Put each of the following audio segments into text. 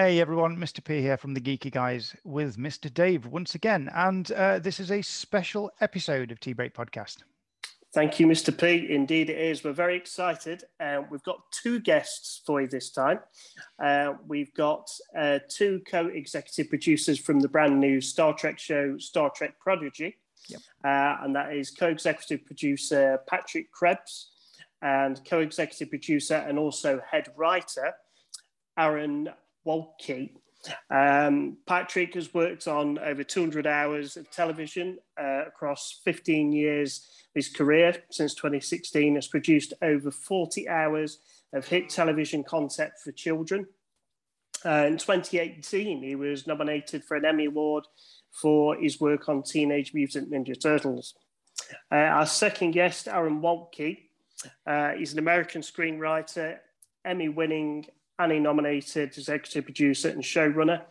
Hey everyone, Mr. P here from the Geeky Guys with Mr. Dave once again. And uh, this is a special episode of Tea Break Podcast. Thank you, Mr. P. Indeed, it is. We're very excited. Uh, we've got two guests for you this time. Uh, we've got uh, two co executive producers from the brand new Star Trek show, Star Trek Prodigy. Yep. Uh, and that is co executive producer Patrick Krebs and co executive producer and also head writer Aaron Waltke. Um, Patrick has worked on over 200 hours of television uh, across 15 years of his career since 2016, has produced over 40 hours of hit television content for children. Uh, in 2018, he was nominated for an Emmy Award for his work on Teenage Mutant Ninja Turtles. Uh, our second guest, Aaron Waltke, uh, he's an American screenwriter, Emmy winning Annie nominated executive producer and showrunner.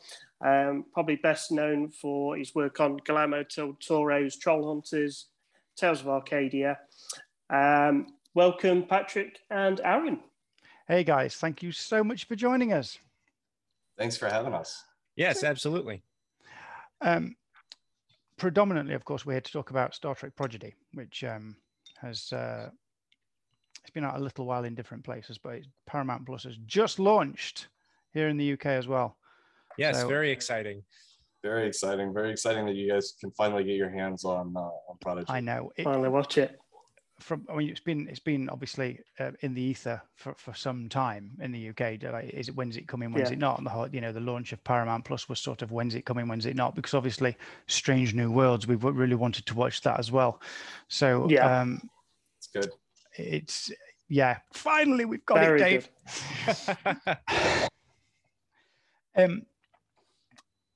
Um, probably best known for his work on Guillermo del Toro's Troll Hunters, Tales of Arcadia. Um, welcome, Patrick and Aaron. Hey, guys. Thank you so much for joining us. Thanks for having us. Yes, absolutely. Um, predominantly, of course, we're here to talk about Star Trek Prodigy, which um, has uh, it's been out a little while in different places, but Paramount Plus has just launched here in the UK as well. Yes, so, very exciting. Very exciting. Very exciting that you guys can finally get your hands on uh, on Prodigy. I know. It, finally watch it. From I mean, it's been it's been obviously uh, in the ether for, for some time in the UK. Like, is it when's it coming? When's yeah. it not? And the whole you know the launch of Paramount Plus was sort of when's it coming? When's it not? Because obviously, Strange New Worlds. We really wanted to watch that as well. So yeah, um, it's good it's yeah, finally we've got Very it, Dave. um,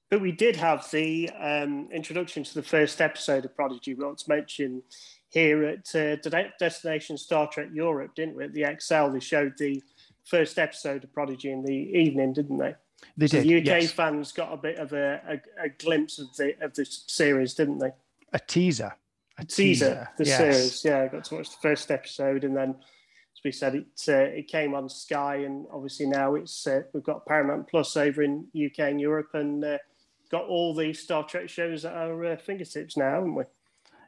but we did have the um, introduction to the first episode of Prodigy. We want to mention here at uh, Destination Star Trek Europe, didn't we? At the Excel, they showed the first episode of Prodigy in the evening, didn't they? They so did. The UK yes. fans got a bit of a, a, a, glimpse of the of the series, didn't they? A teaser a teaser, the yes. series. Yeah, I got to watch the first episode, and then as we said, it uh, it came on Sky, and obviously now it's uh, we've got Paramount Plus over in UK and Europe, and uh, got all the Star Trek shows at our uh, fingertips now, haven't we?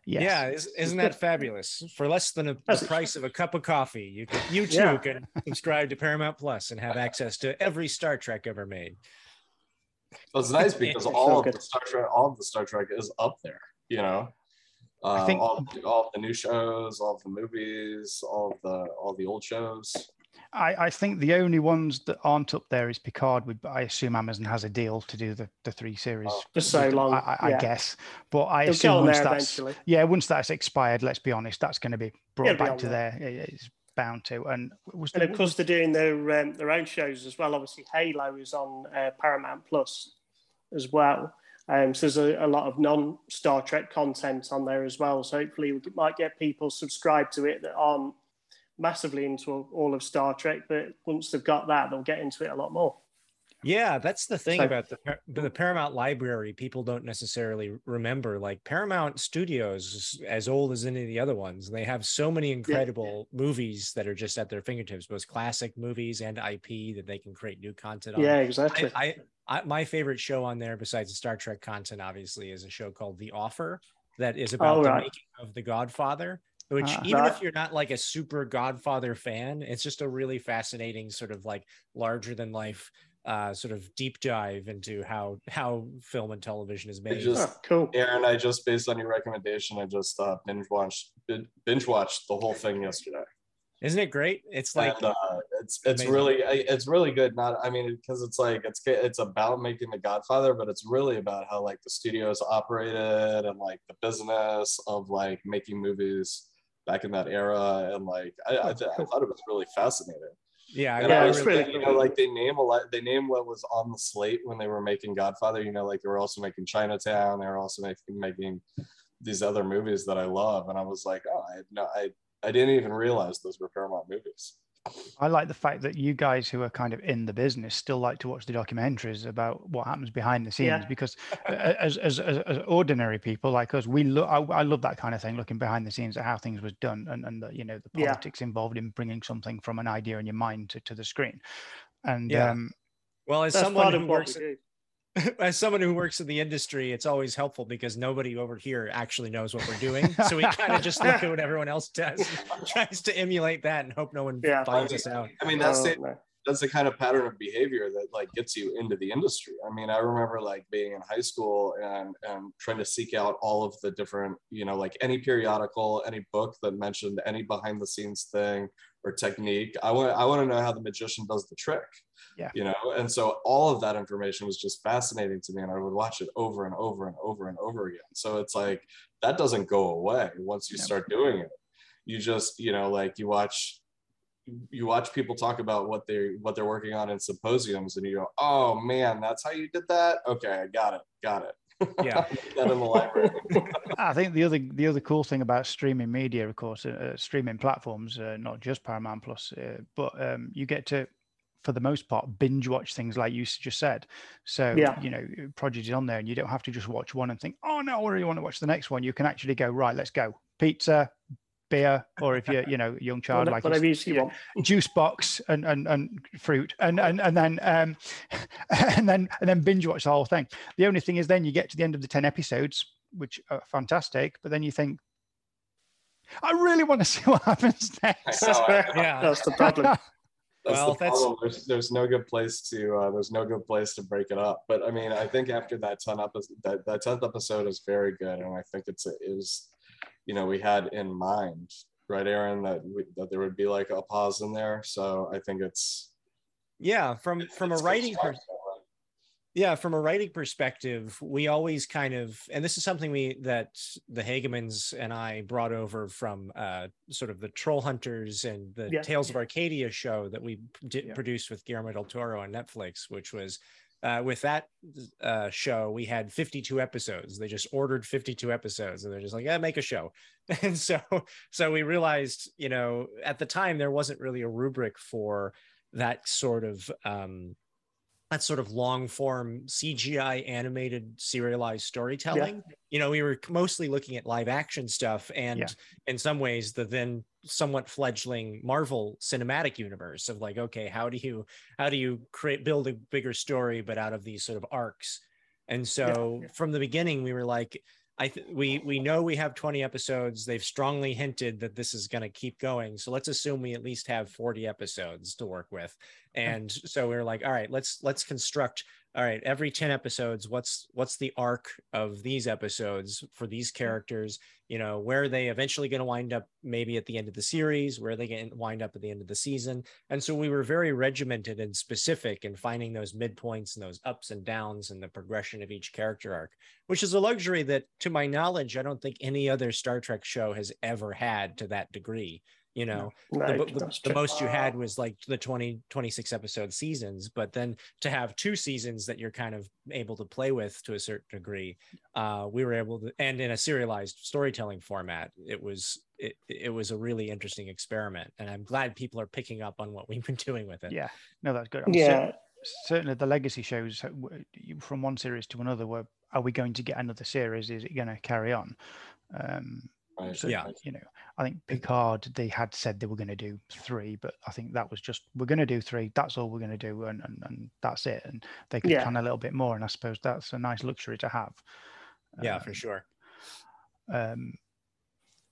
Yes. Yeah, isn't that fabulous? For less than a, the price of a cup of coffee, you can you too yeah. can subscribe to Paramount Plus and have access to every Star Trek ever made. Well, it's nice because all of the Star Trek, all of the Star Trek is up there. You know, uh, I think all, all the new shows, all the movies, all the all the old shows. I, I think the only ones that aren't up there is Picard. With I assume Amazon has a deal to do the, the three series oh, for so long. I, I, yeah. I guess, but I It'll assume once that's eventually. yeah, once that's expired, let's be honest, that's going to be brought It'll back be to there. there. It's bound to. And was and of course they're doing their um, their own shows as well. Obviously, Halo is on uh, Paramount Plus as well. Um, so there's a, a, lot of non Star Trek content on there as well. So hopefully we might get people subscribed to it that aren't massively into all of Star Trek, but once they've got that, they'll get into it a lot more. Yeah, that's the thing so, about the the Paramount library. People don't necessarily remember. Like Paramount Studios, is as old as any of the other ones, they have so many incredible yeah. movies that are just at their fingertips, both classic movies and IP that they can create new content on. Yeah, exactly. I, I, I, my favorite show on there, besides the Star Trek content, obviously, is a show called The Offer that is about oh, the making of The Godfather. Which, uh, even if you're not like a super Godfather fan, it's just a really fascinating sort of like larger than life uh, sort of deep dive into how how film and television is made. I just, oh, cool, Aaron. I just based on your recommendation, I just uh, binge watched binge watched the whole thing yesterday. Isn't it great? It's like and, uh, it's it's amazing. really it's really good. Not I mean because it's like it's it's about making The Godfather, but it's really about how like the studios operated and like the business of like making movies back in that era. And like I I, I thought it was really fascinating. Yeah, and yeah, it's really you know like they name a lot. They name what was on the slate when they were making Godfather. You know, like they were also making Chinatown. They were also making making these other movies that I love, and I was like, oh, I no, I I didn't even realize those were Paramount movies. I like the fact that you guys who are kind of in the business still like to watch the documentaries about what happens behind the scenes yeah. because as, as, as, as, ordinary people like us, we look, I, I, love that kind of thing, looking behind the scenes at how things was done and, and the, you know, the politics yeah. involved in bringing something from an idea in your mind to, to the screen. And, yeah. um, Well, as That's someone who works, as someone who works in the industry, it's always helpful because nobody over here actually knows what we're doing. So we kind of just look at what everyone else does, tries to emulate that, and hope no one yeah. finds us out. I mean, that's oh, the, that's the kind of pattern of behavior that like gets you into the industry. I mean, I remember like being in high school and and trying to seek out all of the different, you know, like any periodical, any book that mentioned any behind the scenes thing or technique. I want I want to know how the magician does the trick. Yeah. You know and so all of that information was just fascinating to me and i would watch it over and over and over and over again. So it's like that doesn't go away once you start doing it. You just you know like you watch you watch people talk about what they what they're working on in symposiums and you go oh man that's how you did that? Okay i got it got it yeah. In the library. I think the other the other cool thing about streaming media of course uh, streaming platforms uh, not just paramount plus uh, but um, you get to for the most part binge watch things like you just said. So yeah. you know prodigy on there and you don't have to just watch one and think oh no i really want to watch the next one. You can actually go right let's go. Pizza beer or if you're you know young child like whatever you, you want juice box and and, and fruit and and, and then um and then and then binge watch the whole thing the only thing is then you get to the end of the 10 episodes which are fantastic but then you think I really want to see what happens next. yeah, that's the problem. That's well, the problem. There's, there's no good place to uh, there's no good place to break it up. But I mean, I think after that ten episode, that, that tenth episode is very good, and I think it's it was, you know, we had in mind, right, Aaron, that we, that there would be like a pause in there. So I think it's yeah, from from a writing perspective yeah, from a writing perspective, we always kind of, and this is something we that the Hagemans and I brought over from uh, sort of the Troll Hunters and the yeah. Tales of Arcadia show that we yeah. produced with Guillermo del Toro on Netflix, which was uh, with that uh, show, we had 52 episodes. They just ordered 52 episodes, and they're just like, "Yeah, make a show." And so, so we realized, you know, at the time there wasn't really a rubric for that sort of um, that sort of long form CGI animated serialized storytelling. Yeah. You know, we were mostly looking at live action stuff and yeah. in some ways the then somewhat fledgling Marvel cinematic universe of like, okay, how do you how do you create build a bigger story but out of these sort of arcs? And so yeah. from the beginning we were like, I th- we we know we have 20 episodes. They've strongly hinted that this is going to keep going. So let's assume we at least have 40 episodes to work with. And so we are like, all right, let's let's construct all right, every 10 episodes, what's what's the arc of these episodes for these hmm. characters? You know, where are they eventually going to wind up maybe at the end of the series, where are they going to wind up at the end of the season? And so we were very regimented and specific in finding those midpoints and those ups and downs and the progression of each character arc, which is a luxury that to my knowledge, I don't think any other Star Trek show has ever had to that degree you know right, the, the, the, most you had was like the 20 26 episode seasons but then to have two seasons that you're kind of able to play with to a certain degree uh, we were able to and in a serialized storytelling format it was it, it was a really interesting experiment and i'm glad people are picking up on what we've been doing with it. Yeah. No that's good. I'm yeah. certainly the legacy shows uh, from one series to another were are we going to get another series? Is it going to carry on? Um, Right. So, yeah, you know, I think Picard they had said they were going to do three, but I think that was just we're going to do three. That's all we're going to do, and, and and that's it. And they could yeah. plan a little bit more, and I suppose that's a nice luxury to have. Yeah, um, for sure. Um,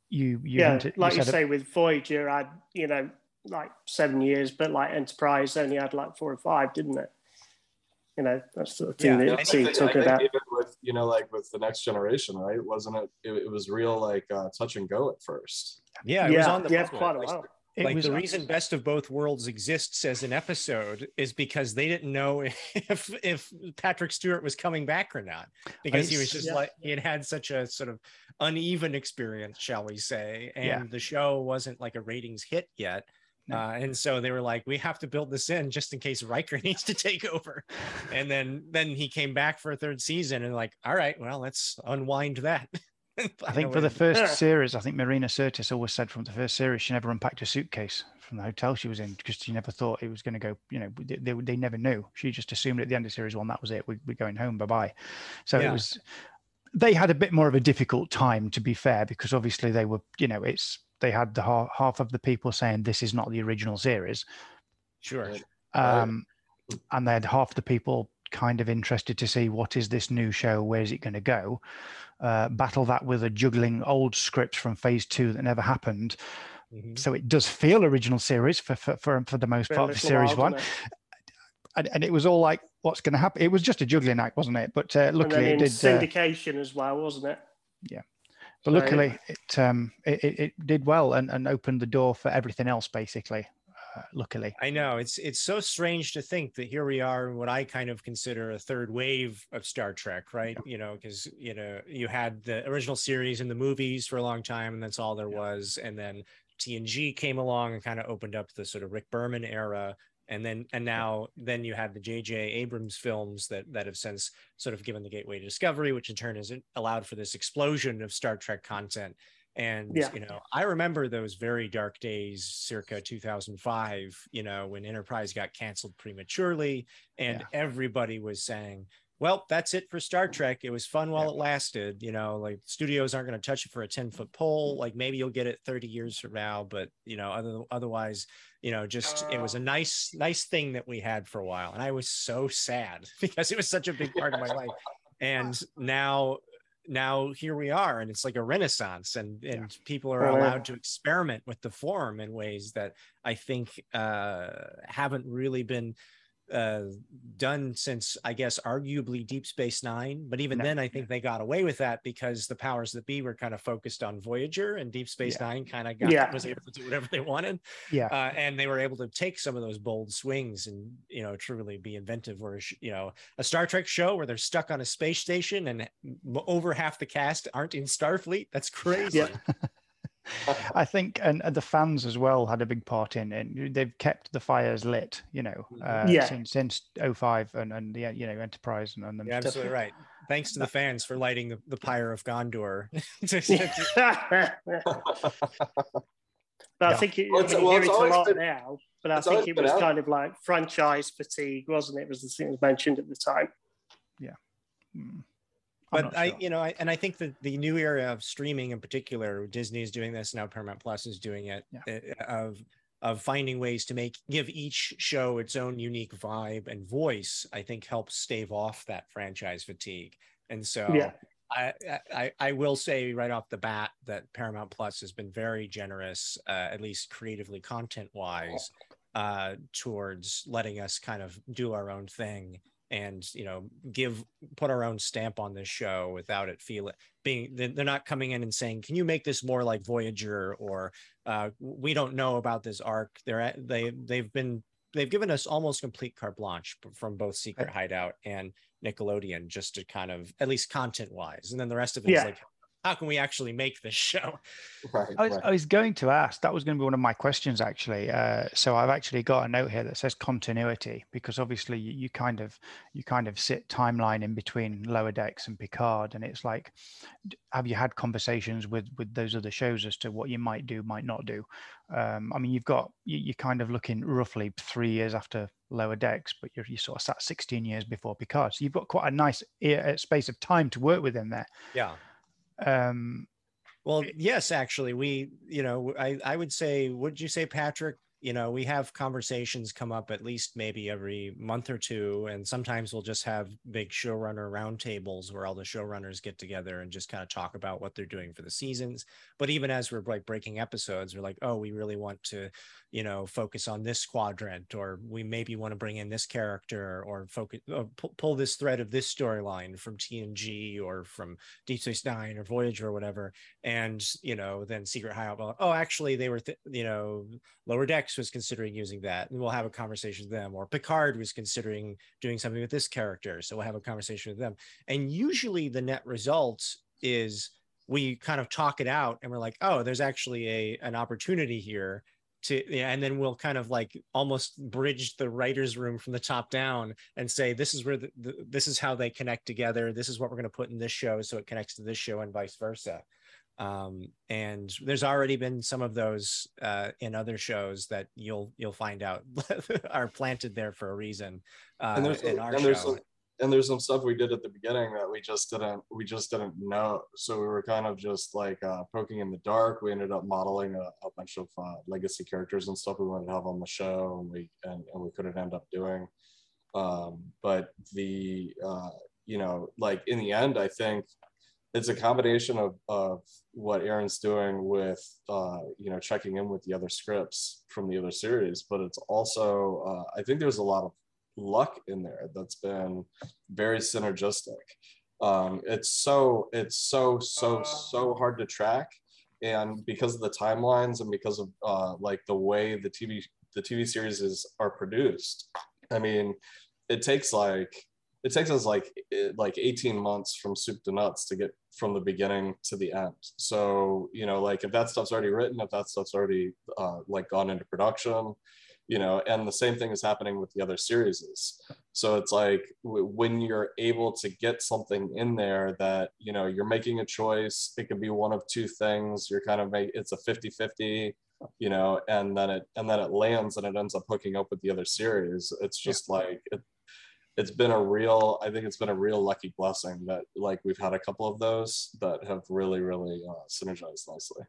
you, you yeah, like you, you say a, with Voyager, had you know like seven years, but like Enterprise only had like four or five, didn't it? You know that's the thing yeah, that you talking about. even with you know like with the next generation right wasn't it it, it was real like uh, touch and go at first. Yeah it yeah, was on the yeah quite a while. Like the reason best of both worlds exists as an episode is because they didn't know if if patrick stewart was coming back or not. Because he was just yeah. like he had had such a sort of uneven experience shall we say and yeah. the show wasn't like a ratings hit yet uh, and so they were like, we have to build this in just in case Riker needs to take over. And then then he came back for a third season and like, all right, well, let's unwind that. I think for the first series, I think Marina Sirtis always said from the first series she never unpacked a suitcase from the hotel she was in because she never thought it was going to go. You know, they, they, they, never knew. She just assumed at the end of series one that was it. We, we're going home. Bye bye. So yeah. it was. They had a bit more of a difficult time, to be fair, because obviously they were. You know, it's they had the half, half of the people saying this is not the original series. Sure. Um, and they had half the people kind of interested to see what is this new show, where's it going to go. Uh, battle that with a juggling old scripts from Phase Two that never happened. Mm-hmm. So it does feel original series for for for, for the most part of Series One. And, and, it was all like, what's going to happen? It was just a juggling act, wasn't it? But uh, luckily, it did uh, syndication uh, as well, wasn't it? Yeah, but luckily, it um it, it did well and, and opened the door for everything else, basically. Uh, luckily. I know it's it's so strange to think that here we are in what I kind of consider a third wave of Star Trek, right? Yeah. You know, because you know you had the original series and the movies for a long time, and that's all there yeah. was, and then TNG came along and kind of opened up the sort of Rick Berman era, and then and now then you have the J.J. Abrams films that that have since sort of given the gateway to Discovery, which in turn has allowed for this explosion of Star Trek content and yeah. you know i remember those very dark days circa 2005 you know when enterprise got canceled prematurely and yeah. everybody was saying well that's it for star trek it was fun while yeah. it lasted you know like studios aren't going to touch it for a 10 foot pole mm-hmm. like maybe you'll get it 30 years from now but you know other, otherwise you know just it was a nice nice thing that we had for a while and i was so sad because it was such a big part of my life. And now now here we are and it's like a renaissance and and yeah. people are allowed to experiment with the form in ways that i think uh haven't really been uh, done since I guess arguably Deep Space Nine. But even no. then, I think they got away with that because the powers that be were kind of focused on Voyager, and Deep Space yeah. Nine kind of got yeah. was able to do whatever they wanted. Yeah, uh, and they were able to take some of those bold swings and you know truly be inventive. Where you know a Star Trek show where they're stuck on a space station and over half the cast aren't in Starfleet. That's crazy. Yeah. I think, and, the fans as well had a big part in it. They've kept the fires lit, you know, mm-hmm. uh, yeah. since since 05 and and the you know Enterprise and, and them. Yeah, absolutely right. Thanks to the fans for lighting the, the pyre of Gondor. but I think it, well, it's, well, it's a lot been, now. But I think it was kind of like franchise fatigue, wasn't it? Was the thing mentioned at the time. Yeah. Mm but I, sure. you know, I, and I think that the new era of streaming in particular, Disney is doing this now. Paramount Plus is doing it yeah. Eh, of of finding ways to make give each show its own unique vibe and voice. I think helps stave off that franchise fatigue. And so, yeah. I, I, I will say right off the bat that Paramount Plus has been very generous, uh, at least creatively, content wise, uh, towards letting us kind of do our own thing and you know give put our own stamp on this show without it feeling being they're not coming in and saying can you make this more like voyager or uh, we don't know about this arc they're at, they they've been they've given us almost complete carte blanche from both secret hideout and nickelodeon just to kind of at least content wise and then the rest of it yeah. is like how can we actually make this show? Right, I, was, right. I was going to ask, that was going to be one of my questions actually. Uh, so I've actually got a note here that says continuity because obviously you, you, kind of you kind of sit timeline in between Lower Decks and Picard, and it's like, have you had conversations with with those other shows as to what you might do, might not do? Um, I mean, you've got you, you're kind of looking roughly three years after Lower Decks, but you're you sort of sat 16 years before Picard, so you've got quite a nice space of time to work within there. Yeah um, well, yes, actually, we, you know, I, I would say, would you say, Patrick, you know, we have conversations come up at least maybe every month or two. And sometimes we'll just have big showrunner roundtables where all the showrunners get together and just kind of talk about what they're doing for the seasons. But even as we're like breaking episodes, we're like, oh, we really want to, you know, focus on this quadrant, or we maybe want to bring in this character or focus, or pull, pull this thread of this storyline from TNG or from Deep Space Nine or Voyager or whatever. And, you know, then Secret Hideout, oh, actually, they were, th- you know, Lower Decks was considering using that, and we'll have a conversation with them. Or Picard was considering doing something with this character, so we'll have a conversation with them. And usually, the net result is we kind of talk it out, and we're like, "Oh, there's actually a an opportunity here." To, yeah, and then we'll kind of like almost bridge the writers room from the top down and say this is where the, the, this is how they connect together this is what we're going to put in this show so it connects to this show and vice versa um, and there's already been some of those uh, in other shows that you'll you'll find out are planted there for a reason. Uh, and there's, in our and show. there's some, and there's some stuff we did at the beginning that we just didn't we just didn't know. So we were kind of just like uh, poking in the dark. We ended up modeling a, a bunch of uh, legacy characters and stuff we wanted to have on the show, and we and, and we couldn't end up doing. Um, but the uh, you know, like in the end, I think it's a combination of, of what Aaron's doing with uh, you know checking in with the other scripts from the other series, but it's also uh, I think there's a lot of luck in there that's been very synergistic. Um, it's so it's so so so hard to track, and because of the timelines and because of uh, like the way the TV the TV series is are produced, I mean, it takes like it takes us like like 18 months from soup to nuts to get from the beginning to the end so you know like if that stuff's already written if that stuff's already uh, like gone into production you know and the same thing is happening with the other series. So it's like w- when you're able to get something in there that you know you're making a choice it could be one of two things you're kind of make it's a 50 50 you know and then it and then it lands and it ends up hooking up with the other series. It's just yeah. like it, it's been a real i think it's been a real lucky blessing that like we've had a couple of those that have really really uh, synergized nicely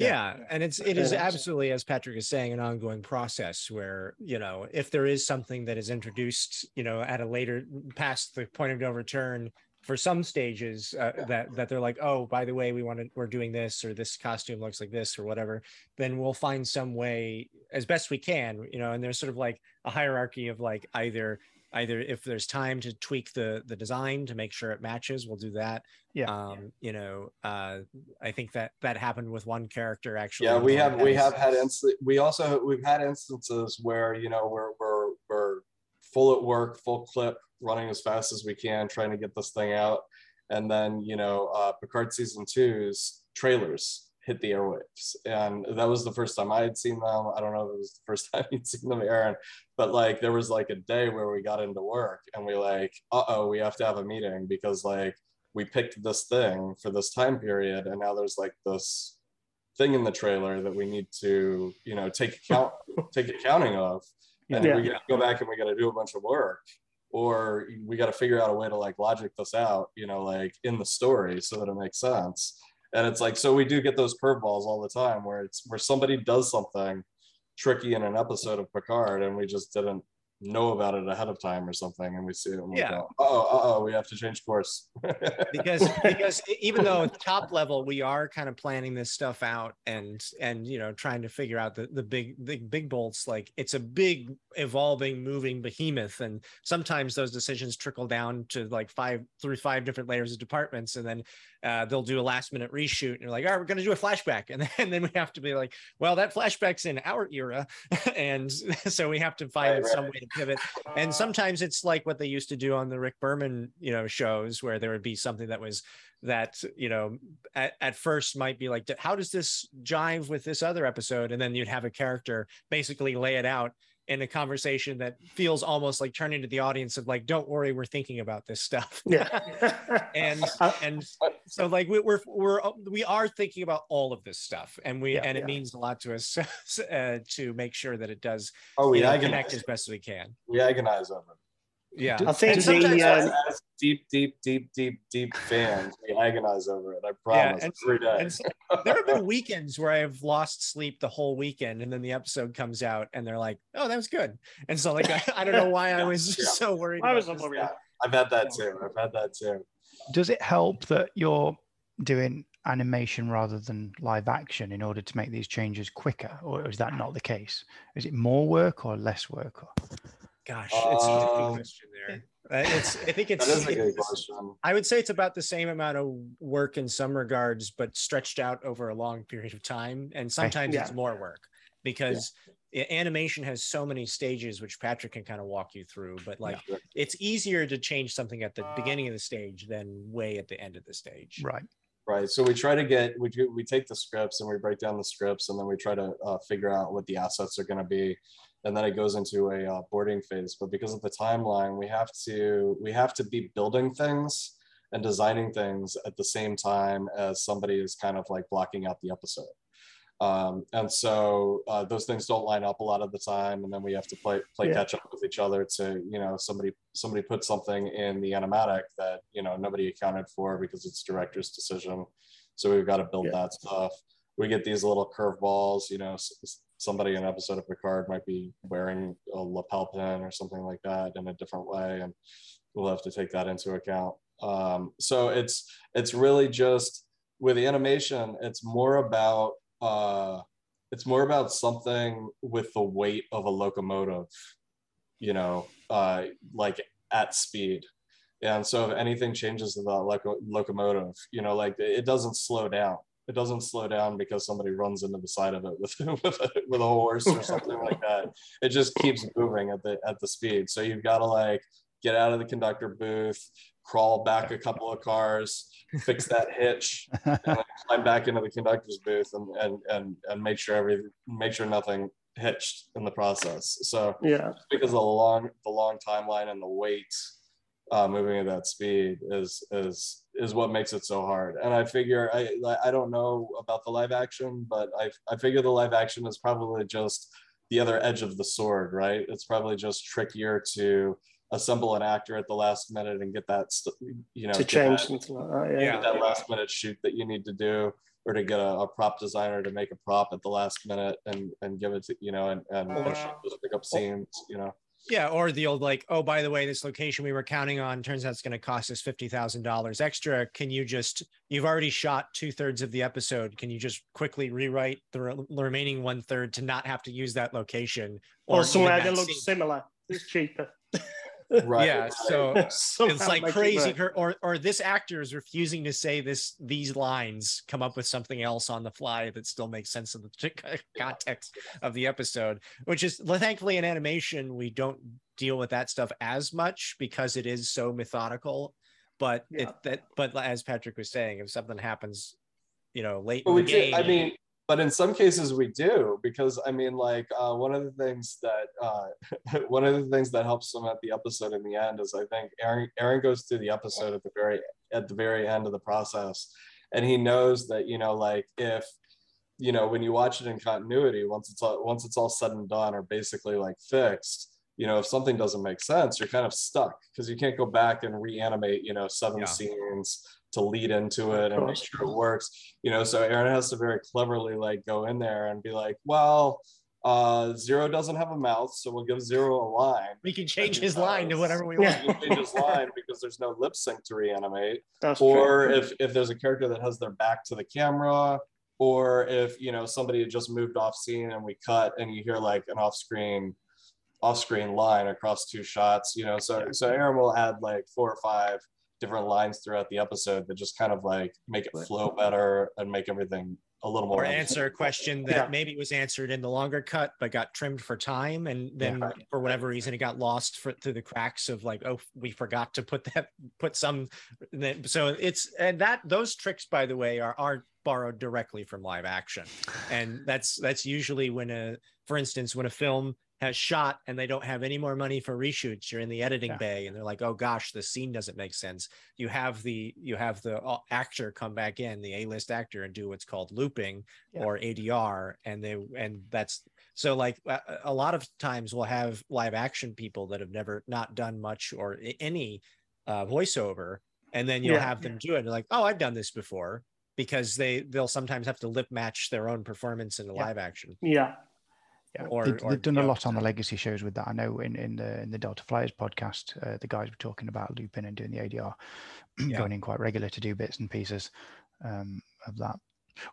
yeah. yeah. and it's it is absolutely as patrick is saying an ongoing process where you know if there is something that is introduced you know at a later past the point of no return for some stages uh, that that they're like oh by the way we want to we're doing this or this costume looks like this or whatever then we'll find some way as best we can you know and there's sort of like a hierarchy of like either either if there's time to tweak the the design to make sure it matches we'll do that. Yeah. Um you know uh i think that that happened with one character actually yeah we have we have had inst- we also we've had instances where you know we're we're we're full at work full clip running as fast as we can trying to get this thing out. And then you know uh picard season two's trailers hit the airwaves. And that was the first time I had seen them. I don't know if it was the first time you'd seen them, Aaron, but like there was like a day where we got into work and we like, uh oh, we have to have a meeting because like we picked this thing for this time period and now there's like this thing in the trailer that we need to, you know, take account take accounting of. And yeah. we gotta go back and we gotta do a bunch of work. Or we got to figure out a way to like logic this out, you know, like in the story so that it makes sense and it's like so we do get those curveballs all the time where it's where somebody does something tricky in an episode of Picard and we just didn't know about it ahead of time or something and we see it and yeah. Oh, oh, we have to change course. because because even though at top level we are kind of planning this stuff out and and you know trying to figure out the the big the big bolts like it's a big evolving moving behemoth and sometimes those decisions trickle down to like five through five different layers of departments and then uh, they'll do a last minute reshoot and you're like all right we're going to do a flashback and then, and then we have to be like well that flashback's in our era and so we have to find right, some right. way to pivot. And ah. sometimes it's like what they used to do on the rick berman you know shows where there would be something that was that you know at, at first might be like how does this jive with this other episode? And then you'd have a character basically lay it out in a conversation that feels almost like turning to the audience of like don't worry we're thinking about this stuff. Yeah. And uh, and so like we, we're we're we are thinking about all of this stuff and we yeah, and it yeah. means a lot to us uh, to make sure that it does oh we know, connect as best we can. We agonize over it yeah, I think the uh, deep, deep, deep, deep, deep fans, we agonize over it. I promise. Yeah, and, every day. And so, there have been weekends where I've lost sleep the whole weekend, and then the episode comes out, and they're like, "Oh, that was good." And so, like, I, I don't know why I was yeah. so worried. I was worried. Yeah, I've had that too. I've had that too. Does it help that you're doing animation rather than live action in order to make these changes quicker, or is that not the case? Is it more work or less work? Or? Gosh, it's um, a difficult question there. It's I think it's that is a good question. I would say it's about the same amount of work in some regards, but stretched out over a long period of time. And sometimes yeah. it's more work because yeah. animation has so many stages, which Patrick can kind of walk you through. But like yeah. it's easier to change something at the beginning of the stage than way at the end of the stage. Right. Right. So we try to get we we take the scripts and we break down the scripts and then we try to uh, figure out what the assets are going to be and then it goes into a uh, boarding phase. But because of the timeline, we have to we have to be building things and designing things at the same time as somebody is kind of like blocking out the episode. Um, and so uh, those things don't line up a lot of the time, and then we have to play play yeah. catch up with each other to you know somebody somebody put something in the animatic that you know nobody accounted for because it's director's decision. So we've got to build yeah. that stuff we get these little curveballs. You know, somebody in an episode of Picard might be wearing a lapel pin or something like that in a different way, and we'll have to take that into account. Um, so it's it's really just with the animation, it's more about uh, it's more about something with the weight of a locomotive, you know, uh, like at speed. And so if anything changes to the loco- locomotive, you know, like it doesn't slow down. It doesn't slow down because somebody runs into the side of it with with a, with a horse or something like that. It just keeps moving at the at the speed. So you've got to like get out of the conductor booth, crawl back a couple of cars, fix that hitch, and climb back into the conductor's booth and, and and and make sure every make sure nothing hitched in the process. So yeah, because the long the long timeline and the weight uh, moving at that speed is is is what makes it so hard. And I figure I I don't know about the live action, but I I figure the live action is probably just the other edge of the sword, right? It's probably just trickier to assemble an actor at the last minute and get that you know to change that, something like that. Yeah. that last minute shoot that you need to do or to get a, a, prop designer to make a prop at the last minute and and give it to you know and and uh, pick up scenes you know yeah, or the old like, oh, by the way, this location we were counting on turns out it's going to cost us fifty thousand dollars extra. Can you just? You've already shot two thirds of the episode. Can you just quickly rewrite the, re- the remaining one third to not have to use that location? Or, or somewhere that looks similar. It's cheaper. right yeah so it's like crazy it or or this actor is refusing to say this these lines come up with something else on the fly that still makes sense in the context of the episode which is thankfully in animation we don't deal with that stuff as much because it is so methodical but yeah. it that but as patrick was saying if something happens you know late in the game, i mean but in some cases we do because i mean like uh, one of the things that uh, one of the things that helps them at the episode in the end is i think aaron aaron goes through the episode at the very at the very end of the process and he knows that you know like if you know when you watch it in continuity once it's all once it's all said and done or basically like fixed you know if something doesn't make sense you're kind of stuck because you can't go back and reanimate you know seven yeah. scenes to lead into it and make sure it works you know so aaron has to very cleverly like go in there and be like well uh zero doesn't have a mouth so we'll give zero a line. We can change his line to whatever we want. we change his line because there's no lip sync to reanimate. That's or true. if if there's a character that has their back to the camera or if you know somebody had just moved off scene and we cut and you hear like an off-screen off-screen line across two shots you know so so aaron will add like four or five different lines throughout the episode that just kind of like make it flow better and make everything a little more or answer a question that yeah. maybe was answered in the longer cut but got trimmed for time and then yeah. for whatever reason it got lost for, through the cracks of like oh we forgot to put that put some so it's and that those tricks by the way are are borrowed directly from live action and that's that's usually when a for instance when a film has shot and they don't have any more money for reshoots you're in the editing yeah. bay and they're like oh gosh the scene doesn't make sense you have the you have the uh, actor come back in the a-list actor and do what's called looping yeah. or adr and they and that's so like a, lot of times we'll have live action people that have never not done much or any uh, voiceover and then you'll yeah. have them do it like oh i've done this before because they they'll sometimes have to lip match their own performance in the live action yeah yeah, or, they've, or, they've done a lot on the legacy shows with that. I know in, in the in the Delta Flyers podcast, uh, the guys were talking about looping and doing the ADR, yeah. going in quite regular to do bits and pieces um, of that.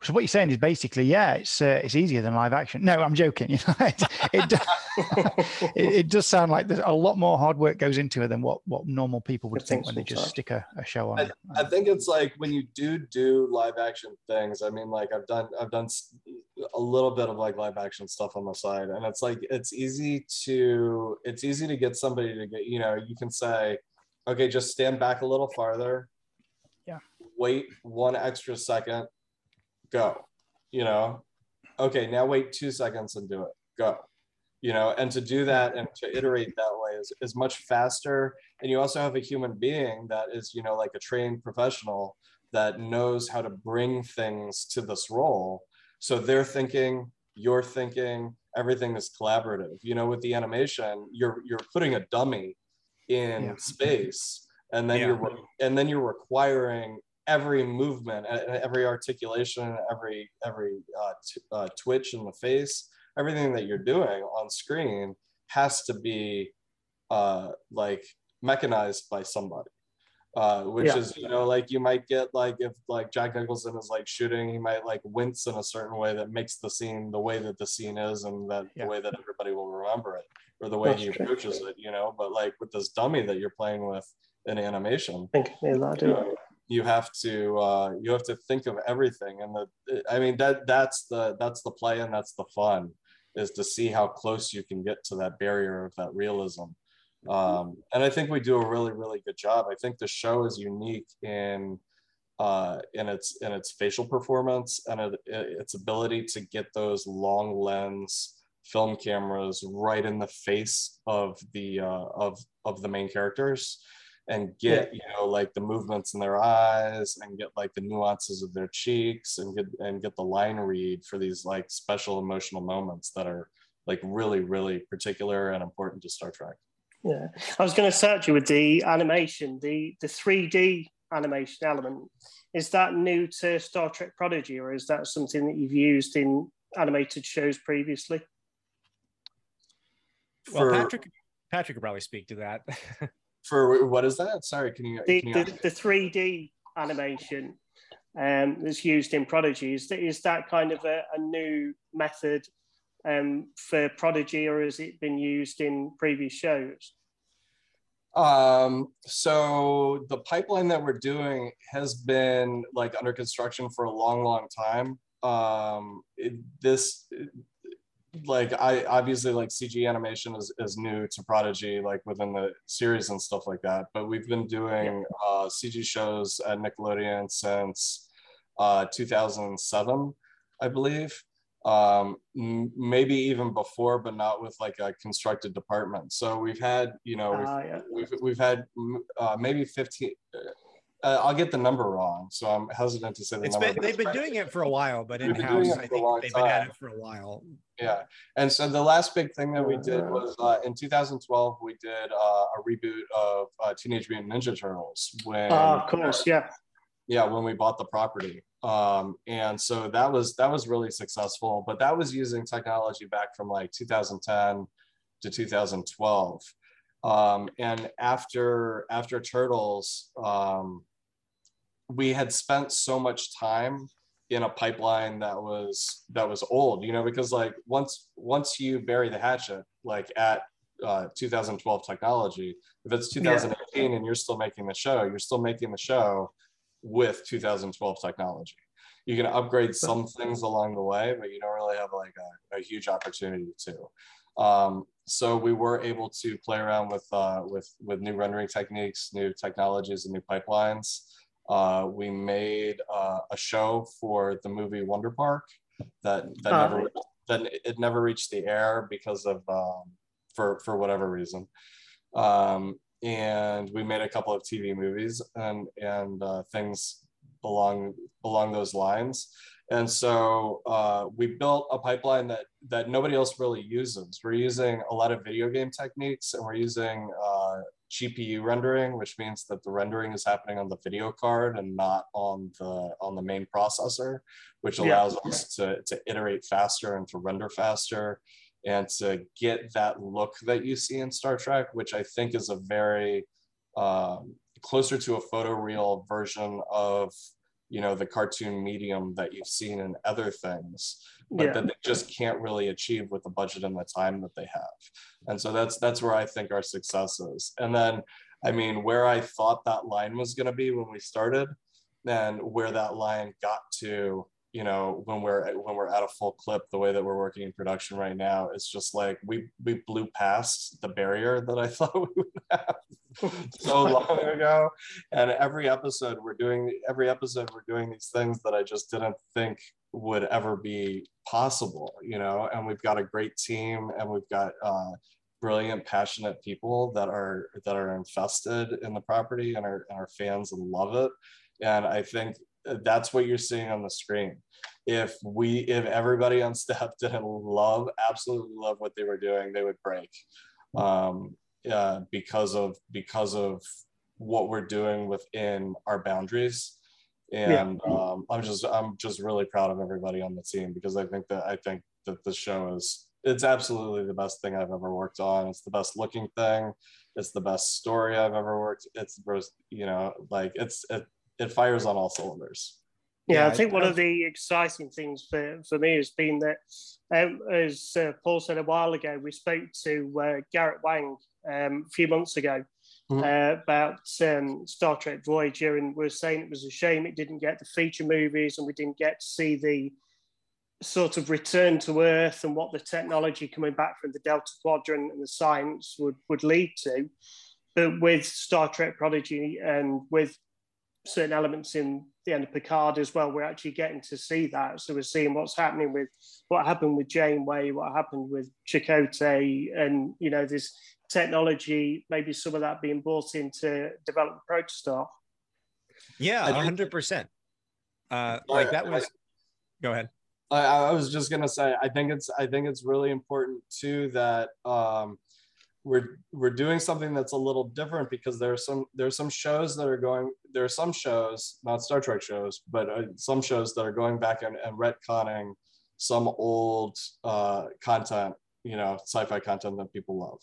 So what you're saying is basically, yeah, it's uh, it's easier than live action. No, I'm joking. You know, it it, it, it, does sound like there's a lot more hard work goes into it than what what normal people would think when they just stick a, a show on. I, I, think it's like when you do do live action things. I mean, like I've done I've done a little bit of like live action stuff on the side, and it's like it's easy to it's easy to get somebody to get you know you can say, okay, just stand back a little farther. Yeah. Wait one extra second go you know? Okay now wait two seconds and do it. Go you know? And to do that and to iterate that way is, is much faster. And you also have a human being that is you know like a trained professional that knows how to bring things to this role. So they're thinking you're thinking everything is collaborative. You know with the animation you're you're putting a dummy in yeah. space and then yeah. you're and then you're requiring every movement, every articulation, every every uh, t- uh, twitch in the face, everything that you're doing on screen has to be uh, like mechanized by somebody. Uh, which yeah. is you know like you might get like if like Jack Nicholson is like shooting, he might like wince in a certain way that makes the scene the way that the scene is and that yeah. the way that everybody will remember it or the way That's he true. approaches it, you know. But like with this dummy that you're playing with in animation, think you, know, you have to uh, you have to think of everything, and the I mean that that's the that's the play and that's the fun is to see how close you can get to that barrier of that realism. Um, and I think we do a really, really good job. I think the show is unique in uh, in its in its facial performance and it, its ability to get those long lens film cameras right in the face of the uh, of of the main characters and get you know like the movements in their eyes and get like the nuances of their cheeks and get and get the line read for these like special emotional moments that are like really really particular and important to Star Trek. Yeah, I was going to search you with the animation, the the 3D animation element. Is that new to Star Trek Prodigy, or is that something that you've used in animated shows previously? Well, Patrick Patrick could probably speak to that. for what is that? Sorry, can you? The, can you the, the 3D animation um, that's used in Prodigy is that, is that kind of a, a new method um, for Prodigy, or has it been used in previous shows? Um, so the pipeline that we're doing has been like under construction for a long, long time. Um, it, this like I obviously like CG animation is, is new to Prodigy, like within the series and stuff like that. But we've been doing uh, CG shows at Nickelodeon since uh, 2007, I believe um, maybe even before, but not with like a constructed department. So we've had, you know, we've, uh, yeah. we've, we've, had uh, maybe 15, uh, I'll get the number wrong. So I'm hesitant to say the it's number. Been, they've been doing it for a while, but in house, I think they've time. been at it for a while. Yeah. And so the last big thing that we did was uh, in 2012, we did uh, a reboot of uh, Teenage Mutant Ninja Turtles. When, uh, of course, yeah. Yeah, when we bought the property um, and so that was that was really successful but that was using technology back from like 2010 to 2012 um, and after after turtles um, we had spent so much time in a pipeline that was that was old you know because like once once you bury the hatchet like at uh, 2012 technology if it's 2018 yeah. and you're still making the show you're still making the show with 2012 technology. You can upgrade some things along the way, but you don't really have like a, a huge opportunity to. Um, so we were able to play around with uh, with with new rendering techniques, new technologies, and new pipelines. Uh, we made uh, a show for the movie Wonder Park that that uh, never that it never reached the air because of um, for for whatever reason. Um, and we made a couple of TV movies and and uh, things along along those lines. And so uh, we built a pipeline that that nobody else really uses. We're using a lot of video game techniques, and we're using uh, GPU rendering, which means that the rendering is happening on the video card and not on the on the main processor, which allows yeah. us to, to iterate faster and to render faster and to get that look that you see in Star Trek, which I think is a very um, closer to a photoreal version of you know the cartoon medium that you've seen in other things but yeah. that they just can't really achieve with the budget and the time that they have and so that's that's where i think our success is and then i mean where i thought that line was going to be when we started and where that line got to you know when we're when we're at a full clip the way that we're working in production right now it's just like we we blew past the barrier that i thought we would have so long ago. And every episode we're doing every episode we're doing these things that i just didn't think would ever be possible you know? And we've got a great team and we've got uh, brilliant passionate people that are that are infested in the property and our, and our fans and love it. And i think that's what you're seeing on the screen. If we, if everybody on staff didn't love, absolutely love what they were doing, they would break, um, uh, because of because of what we're doing within our boundaries. and yeah. um, I'm just I'm just really proud of everybody on the team because I think that I think that the show is it's absolutely the best thing I've ever worked on. It's the best looking thing. It's the best story I've ever worked. It's you know, like it's it, it fires on all cylinders. Yeah, yeah I think I, one of the exciting things for, for me has been that, um, as uh, Paul said a while ago, we spoke to uh, Garrett Wang um, a few months ago mm-hmm. uh, about um, Star Trek Voyager, and we are saying it was a shame it didn't get the feature movies and we didn't get to see the sort of return to Earth and what the technology coming back from the Delta Quadrant and the science would, would lead to. But with Star Trek Prodigy and with certain elements in the end of Picard as well, we're actually getting to see that. So we're seeing what's happening with what happened with Janeway, what happened with Chakotay, and you know, this technology, maybe some of that being brought in to develop the protostar. Yeah, hundred percent. Uh, like that was. Go ahead. I, I, was just gonna say, I think it's I think it's really important too that um, we're we're doing something that's a little different because there are some there are some shows that are going there are some shows not Star Trek shows but uh, some shows that are going back and, and retconning some old uh, content you know sci-fi content that people love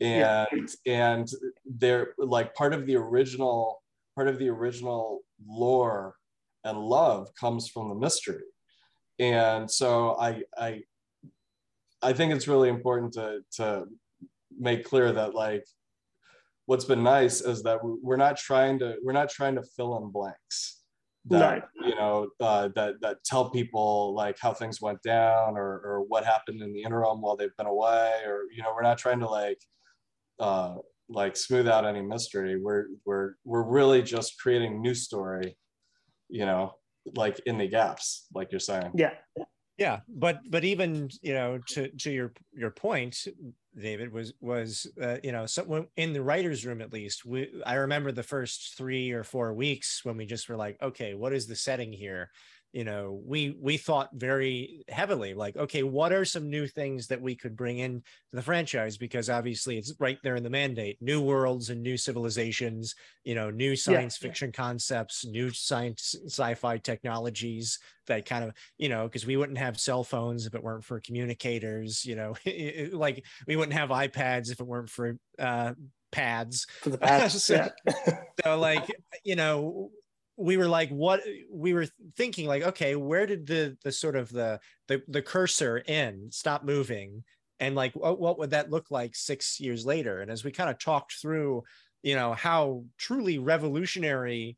and yeah. and they're like part of the original part of the original lore and love comes from the mystery and so I I I think it's really important to to make clear that like what's been nice is that we're not trying to we're not trying to fill in blanks that no. you know uh, that that tell people like how things went down or or what happened in the interim while they've been away or you know we're not trying to like uh like smooth out any mystery. We're we're we're really just creating new story you know like in the gaps like you're saying. Yeah. Yeah but but even you know to to your your point david was was uh, you know so in the writers room at least we i remember the first three or four weeks when we just were like okay what is the setting here you know we we thought very heavily like okay what are some new things that we could bring in to the franchise because obviously it's right there in the mandate new worlds and new civilizations you know new science yeah, fiction yeah. concepts new science sci-fi technologies that kind of you know because we wouldn't have cell phones if it weren't for communicators you know like we wouldn't have ipads if it weren't for uh pads for the pads so, yeah. so like you know we were like what we were thinking like okay where did the the sort of the the, the cursor end? Stop moving. And like what, what would that look like six years later? And as we kind of talked through you know how truly revolutionary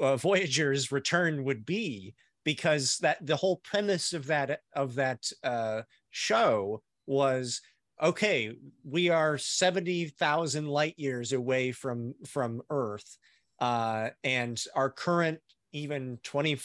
uh, voyager's return would be because that the whole premise of that of that uh, show was okay we are 70,000 light years away from from earth uh, and our current even 20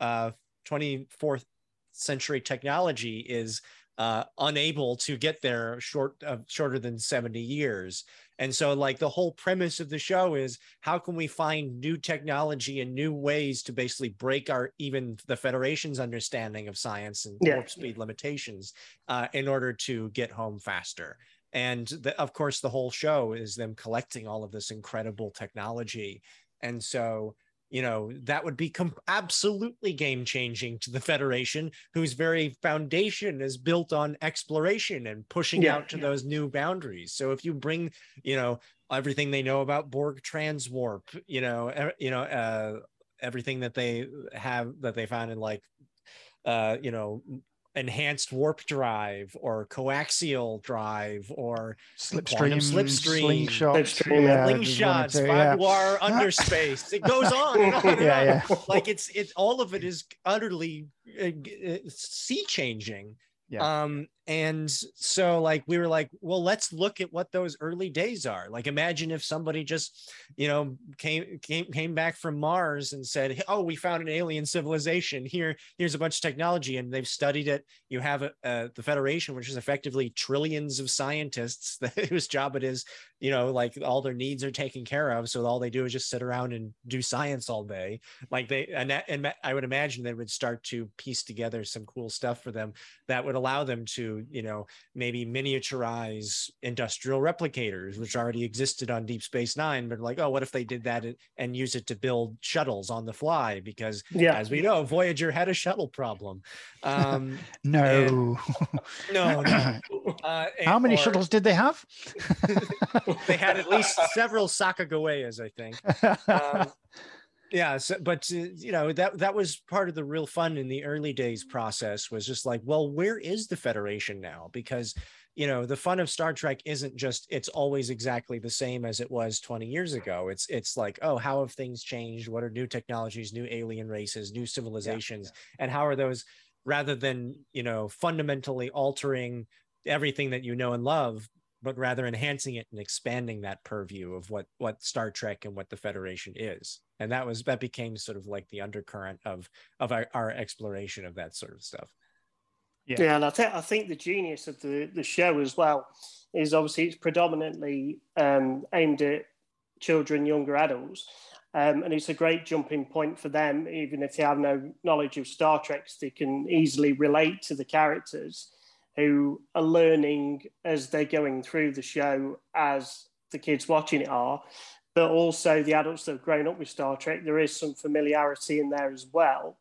uh, 24th century technology is uh, unable to get there short uh, shorter than 70 years. And so like the whole premise of the show is how can we find new technology and new ways to basically break our even the federation's understanding of science and yeah. warp speed limitations uh, in order to get home faster? And the, of course the whole show is them collecting all of this incredible technology and so, you know, that would be com- absolutely game changing to the Federation, whose very foundation is built on exploration and pushing yeah, out to yeah. those new boundaries. So if you bring, you know, everything they know about Borg transwarp, you know, you know, uh, everything that they have that they found in like uh, you know, enhanced warp drive or coaxial drive or slipstream, slipstream, slingshot, yeah, slingshots, five yeah. underspace. It goes on and on and yeah, on. Like it's it's all of it is utterly uh, uh sea changing. Yeah. Um, and so like we were like well let's look at what those early days are. Like imagine if somebody just you know came came came back from mars and said oh we found an alien civilization. Here here's a bunch of technology. And they've studied it. You have a, uh, the federation which is effectively trillions of scientists whose job it is you know like all their needs are taken care of. So all they do is just sit around and do science all day. Like they and, that, and i would imagine they would start to piece together some cool stuff for them that would allow them to to you know maybe miniaturize industrial replicators which already existed on deep space nine but like oh what if they did that and use it to build shuttles on the fly? Because yeah. as we know voyager had a shuttle problem. Um no. no no. Uh, how many or, shuttles did they have? They had at least several sacagaweas i think. Um, yeah so, but uh, you know that that was part of the real fun in the early days process was just like well where is the federation now because you know the fun of star trek isn't just it's always exactly the same as it was 20 years ago it's it's like oh how have things changed what are new technologies new alien races new civilizations yeah, yeah. and how are those rather than you know fundamentally altering everything that you know and love but rather enhancing it and expanding that purview of what what Star Trek and what the Federation is. And that was that became sort of like the undercurrent of of our, our exploration of that sort of stuff. Yeah, yeah and I think I think the genius of the the show as well is obviously it's predominantly um, aimed at children, younger adults. Um, and it's a great jumping point for them, even if they have no knowledge of Star Trek, they can easily relate to the characters who are learning as they're going through the show as the kids watching it are but also the adults that have grown up with star trek there is some familiarity in there as well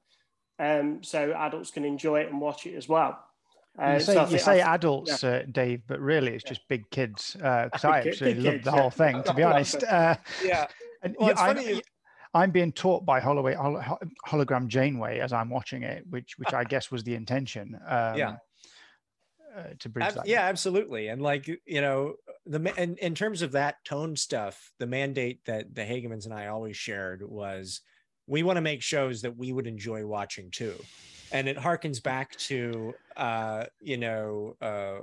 um, so adults can enjoy it and watch it as well uh, you say, so you say adults, yeah. uh, Dave, but really it's just big kids. Because uh, I actually love the whole yeah. thing, to be honest. Uh, yeah. And, well, I'm, I'm, being taught by Holloway, hologram Janeway as I'm watching it, which which I guess was the intention. Um, yeah uh, to bridge Ab- that. Yeah, absolutely. And like you know, the in, in terms of that tone stuff, the mandate that the Hagemans and I always shared was we want to make shows that we would enjoy watching too, and it harkens back to uh, you know. Uh,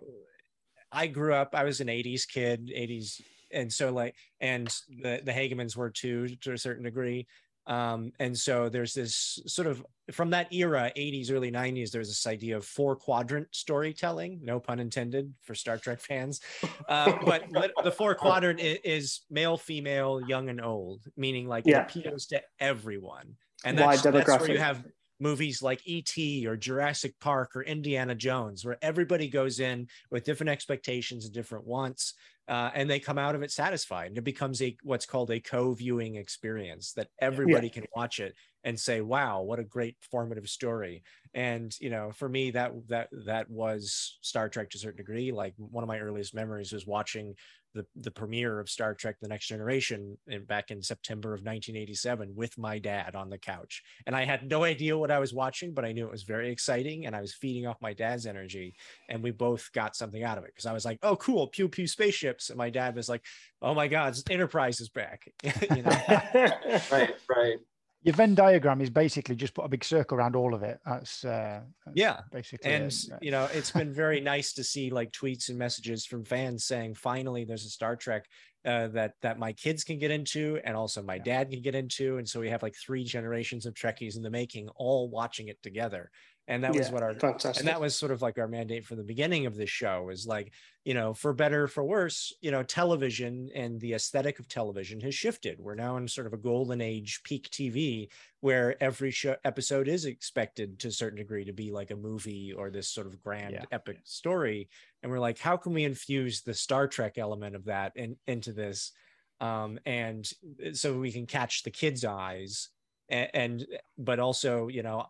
I grew up, I was an 80s kid, 80s and so like and the the Hagemans were too to a certain degree um, and so there's this sort of from that era, 80s, early 90s, there's this idea of four quadrant storytelling, no pun intended for Star Trek fans. Uh, but the four quadrant is, male, female, young, and old, meaning like yeah. it appeals to everyone. And that's, that's where you have movies like E.T. or Jurassic Park or Indiana Jones, where everybody goes in with different expectations and different wants uh, and they come out of it satisfied. And it becomes a what's called a co-viewing experience that everybody yeah. can watch it and say, "Wow, what a great formative story." And you know, for me, that that that was Star Trek to a certain degree. Like one of my earliest memories was watching the, the premiere of Star Trek The Next Generation in, back in September of 1987 with my dad on the couch. And I had no idea what I was watching, but I knew it was very exciting and I was feeding off my dad's energy. And we both got something out of it because I was like, oh, cool, pew pew spaceships. And my dad was like, oh my God, Enterprise is back. you know? right, right your Venn diagram is basically just put a big circle around all of it. That's, uh, that's yeah, basically. And you know, it's been very nice to see like tweets and messages from fans saying, "Finally, there's a Star Trek uh, that that my kids can get into, and also my yeah. dad can get into." And so we have like three generations of Trekkies in the making, all watching it together and that yeah, was what our fantastic. and that was sort of like our mandate from the beginning of this show is like you know for better for worse you know television and the aesthetic of television has shifted we're now in sort of a golden age peak tv where every show episode is expected to a certain degree to be like a movie or this sort of grand yeah. epic story and we're like how can we infuse the star trek element of that in, into this um, and so we can catch the kids eyes and, and but also you know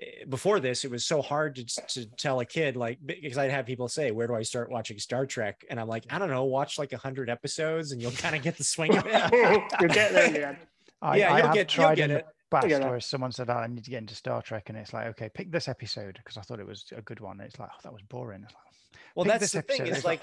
Eh, before this, it was so hard to, to tell a kid, like, because I'd have people say, Where do I start watching Star Trek? And I'm like, I don't know, watch like 100 episodes and you'll kind of get the swing of it. you'll get there in the end. I, yeah, you'll get, tried you'll get it. Past where someone said, oh, I need to get into Star Trek. And it's like, okay, pick this episode because I thought it was a good one. And it's like, oh, that was boring. It's like, well, that's the thing. Is like,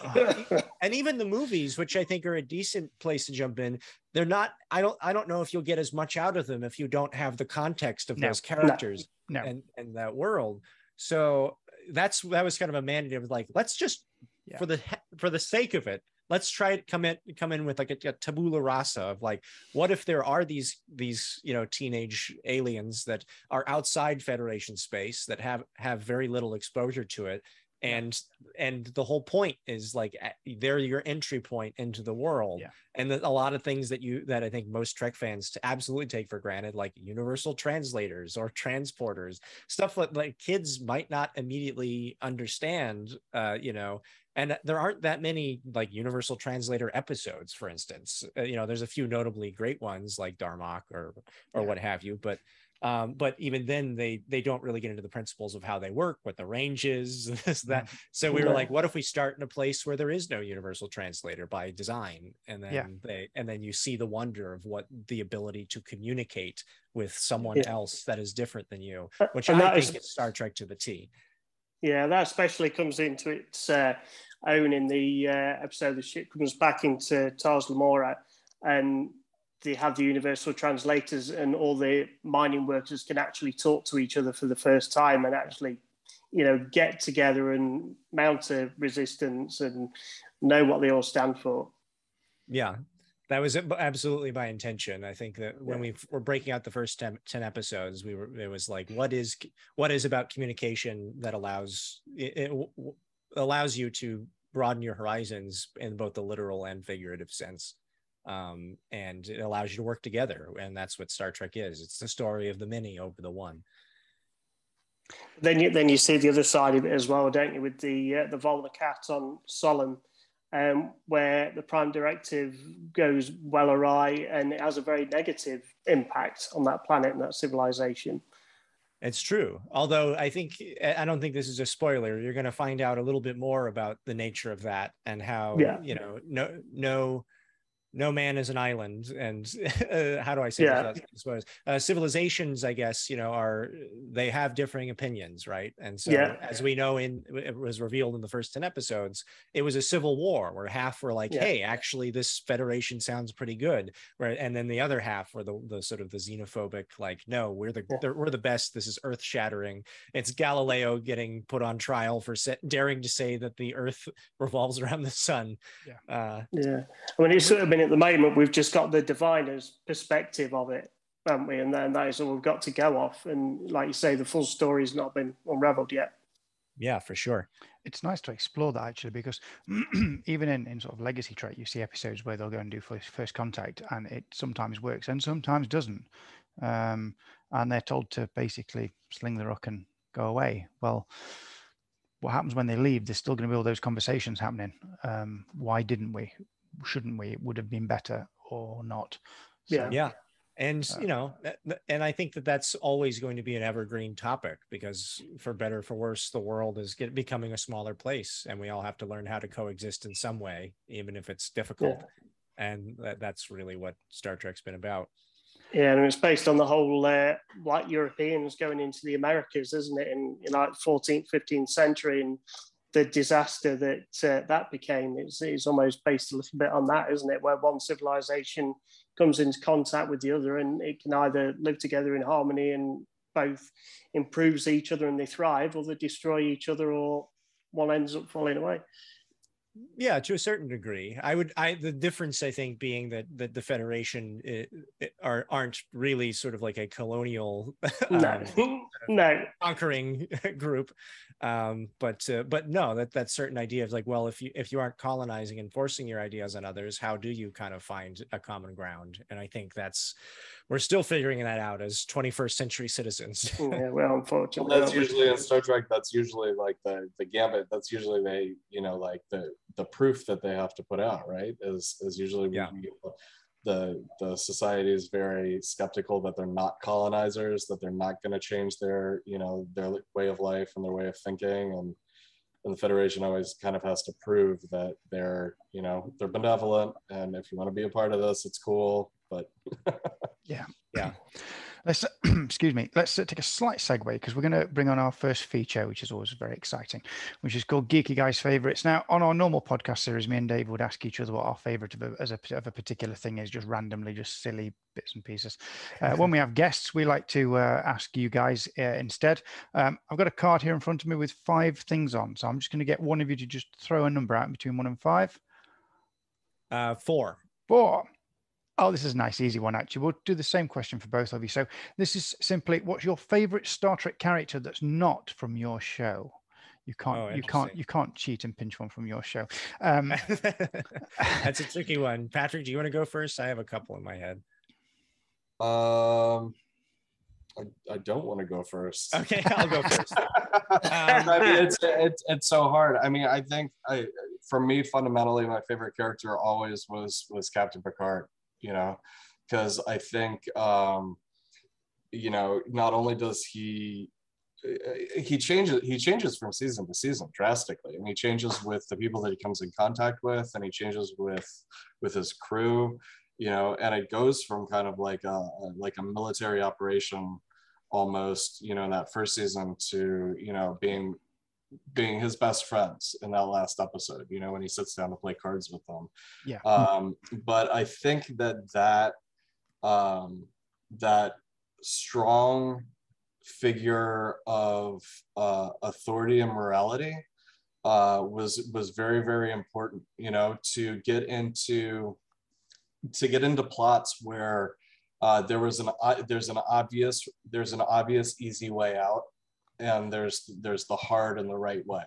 and even the movies, which I think are a decent place to jump in, they're not. I don't. I don't know if you'll get as much out of them if you don't have the context of no, those characters no, no. and and that world. So that's that was kind of a mandate of like, let's just yeah. for the for the sake of it, let's try to come in come in with like a, a, tabula rasa of like what if there are these these you know teenage aliens that are outside federation space that have have very little exposure to it and and the whole point is like they're your entry point into the world yeah. and the, a lot of things that you that i think most trek fans to absolutely take for granted like universal translators or transporters stuff that like kids might not immediately understand uh you know and there aren't that many like universal translator episodes for instance uh, you know there's a few notably great ones like darmok or or yeah. what have you but um, but even then they they don't really get into the principles of how they work what the range is this that mm-hmm. so we were like what if we start in a place where there is no universal translator by design and then yeah. they and then you see the wonder of what the ability to communicate with someone yeah. else that is different than you which and i think is, is star trek to the t yeah that especially comes into its uh, own in the uh, episode the ship comes back into Tars Lamora and they have the universal translators and all the mining workers can actually talk to each other for the first time and actually you know get together and mount a resistance and know what they all stand for. Yeah. That was absolutely by intention. I think that when we were breaking out the first 10, 10, episodes we were it was like what is what is about communication that allows it, it allows you to broaden your horizons in both the literal and figurative sense um, and it allows you to work together and that's what star trek is it's the story of the many over the one then you then you see the other side of it as well don't you with the uh, the Vau N'Akat on Solum um, where the prime directive goes well awry and it has a very negative impact on that planet and that civilization it's true. Although I think I don't think this is a spoiler. You're going to find out a little bit more about the nature of that and how yeah. you know no no no man is an island and uh, how do i say yeah. that i suppose uh, civilizations i guess you know are they have differing opinions right? And so yeah. as we know in it was revealed in the first 10 episodes it was a civil war where half were like yeah. hey actually this federation sounds pretty good right? And then the other half were the, the sort of the xenophobic like no we're the we're the best. This is earth shattering it's galileo getting put on trial for set, daring to say that the earth revolves around the sun. Yeah. Uh, yeah. i mean it's sort of been at the moment we've just got the diviner's perspective of it, haven't we? And then that is all we've got to go off. And like you say, the full story's not been unraveled yet. Yeah, for sure. It's nice to explore that actually, because even in, in sort of legacy Trek, you see episodes where they'll go and do first, first contact, and it sometimes works and sometimes doesn't. Um, and they're told to basically sling the rock and go away. Well, what happens when they leave? There's still going to be all those conversations happening. Um, why didn't we? Shouldn't we? It would have been better or not. So, yeah. Yeah. And, uh, you know, and I think that that's always going to be an evergreen topic because for better, for worse, the world is get, becoming a smaller place and we all have to learn how to coexist in some way, even if it's difficult. Yeah. And that, that's really what Star Trek's been about. Yeah, and it's based on the whole uh, white Europeans going into the Americas, isn't it? In, in like 14th, 15th century, and the disaster that uh, that became is, is almost based a little bit on that, isn't it? Where one civilization comes into contact with the other, and it can either live together in harmony and both improves each other and they thrive, or they destroy each other, or one ends up falling away yeah to a certain degree. I would i the difference i think being that that the federation it, it are aren't really sort of like a colonial no, um, no. conquering group. Um but uh, but no that that certain idea of like well if you if you aren't colonizing and forcing your ideas on others how do you kind of find a common ground? And i think that's we're still figuring that out as 21st century citizens. yeah, well, unfortunately, well, that's usually in Star Trek. That's usually like the the gambit. That's usually they, you know, like the the proof that they have to put out, right? Is is usually yeah. the the society is very skeptical that they're not colonizers, that they're not going to change their, you know, their way of life and their way of thinking, and and the federation always kind of has to prove that they're you know they're benevolent and if you want to be a part of this it's cool but yeah, yeah. Let's excuse me. Let's uh, take a slight segue because we're going to bring on our first feature, which is always very exciting, which is called Geeky Guys Favorites. Now, on our normal podcast series, me and Dave would ask each other what our favorite of a, as a, of a particular thing is, just randomly, just silly bits and pieces. Uh, when we have guests, we like to uh, ask you guys uh, instead. Um, I've got a card here in front of me with five things on, so I'm just going to get one of you to just throw a number out between one and five. Uh, four. Four. Oh, this is a nice, easy one, actually. We'll do the same question for both of you. So, this is simply what's your favorite Star Trek character that's not from your show? You can't, oh, you can't, you can't cheat and pinch one from your show. Um, That's a tricky one. Patrick, do you want to go first? I have a couple in my head. Um, I, I don't want to go first. Okay, I'll go first. um, I mean, it's, it's it's so hard. I mean, I think I, for me, fundamentally, my favorite character always was was Captain Picard. You know, because I think, um, you know, not only does he he changes he changes from season to season drastically. And he changes with the people that he comes in contact with and he changes with with his crew you know and it goes from kind of like a like a military operation almost you know in that first season to you know being being his best friends in that last episode you know when he sits down to play cards with them. Yeah. Um but i think that that um that strong figure of uh, authority and morality uh, was was very very important you know to get into to get into plots where uh, there was an uh, there's an obvious there's an obvious easy way out and there's there's the hard and the right way.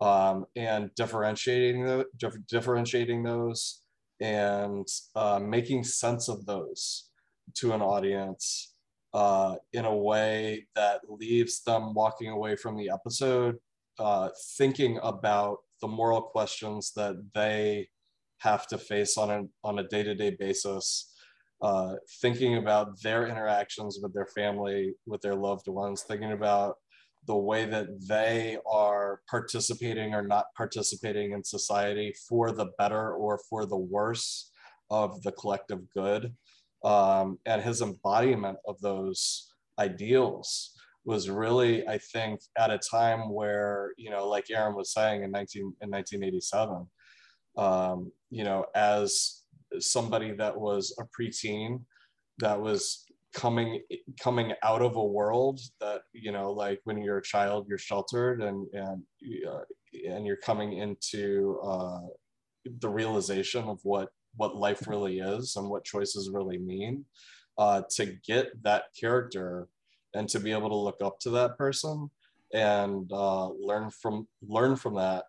Um, and differentiating the differentiating those and uh, making sense of those to an audience uh, in a way that leaves them walking away from the episode uh, thinking about the moral questions that they have to face on a, on a day-to-day basis uh, thinking about their interactions with their family with their loved ones thinking about the way that they are participating or not participating in society for the better or for the worse of the collective good. Um, and his embodiment of those ideals was really, I think, at a time where, you know, like Aaron was saying in 19 in 1987, um, you know, as somebody that was a preteen that was coming coming out of a world that you know like when you're a child you're sheltered and and uh, and you're coming into uh, the realization of what what life really is and what choices really mean uh, to get that character and to be able to look up to that person and uh, learn from learn from that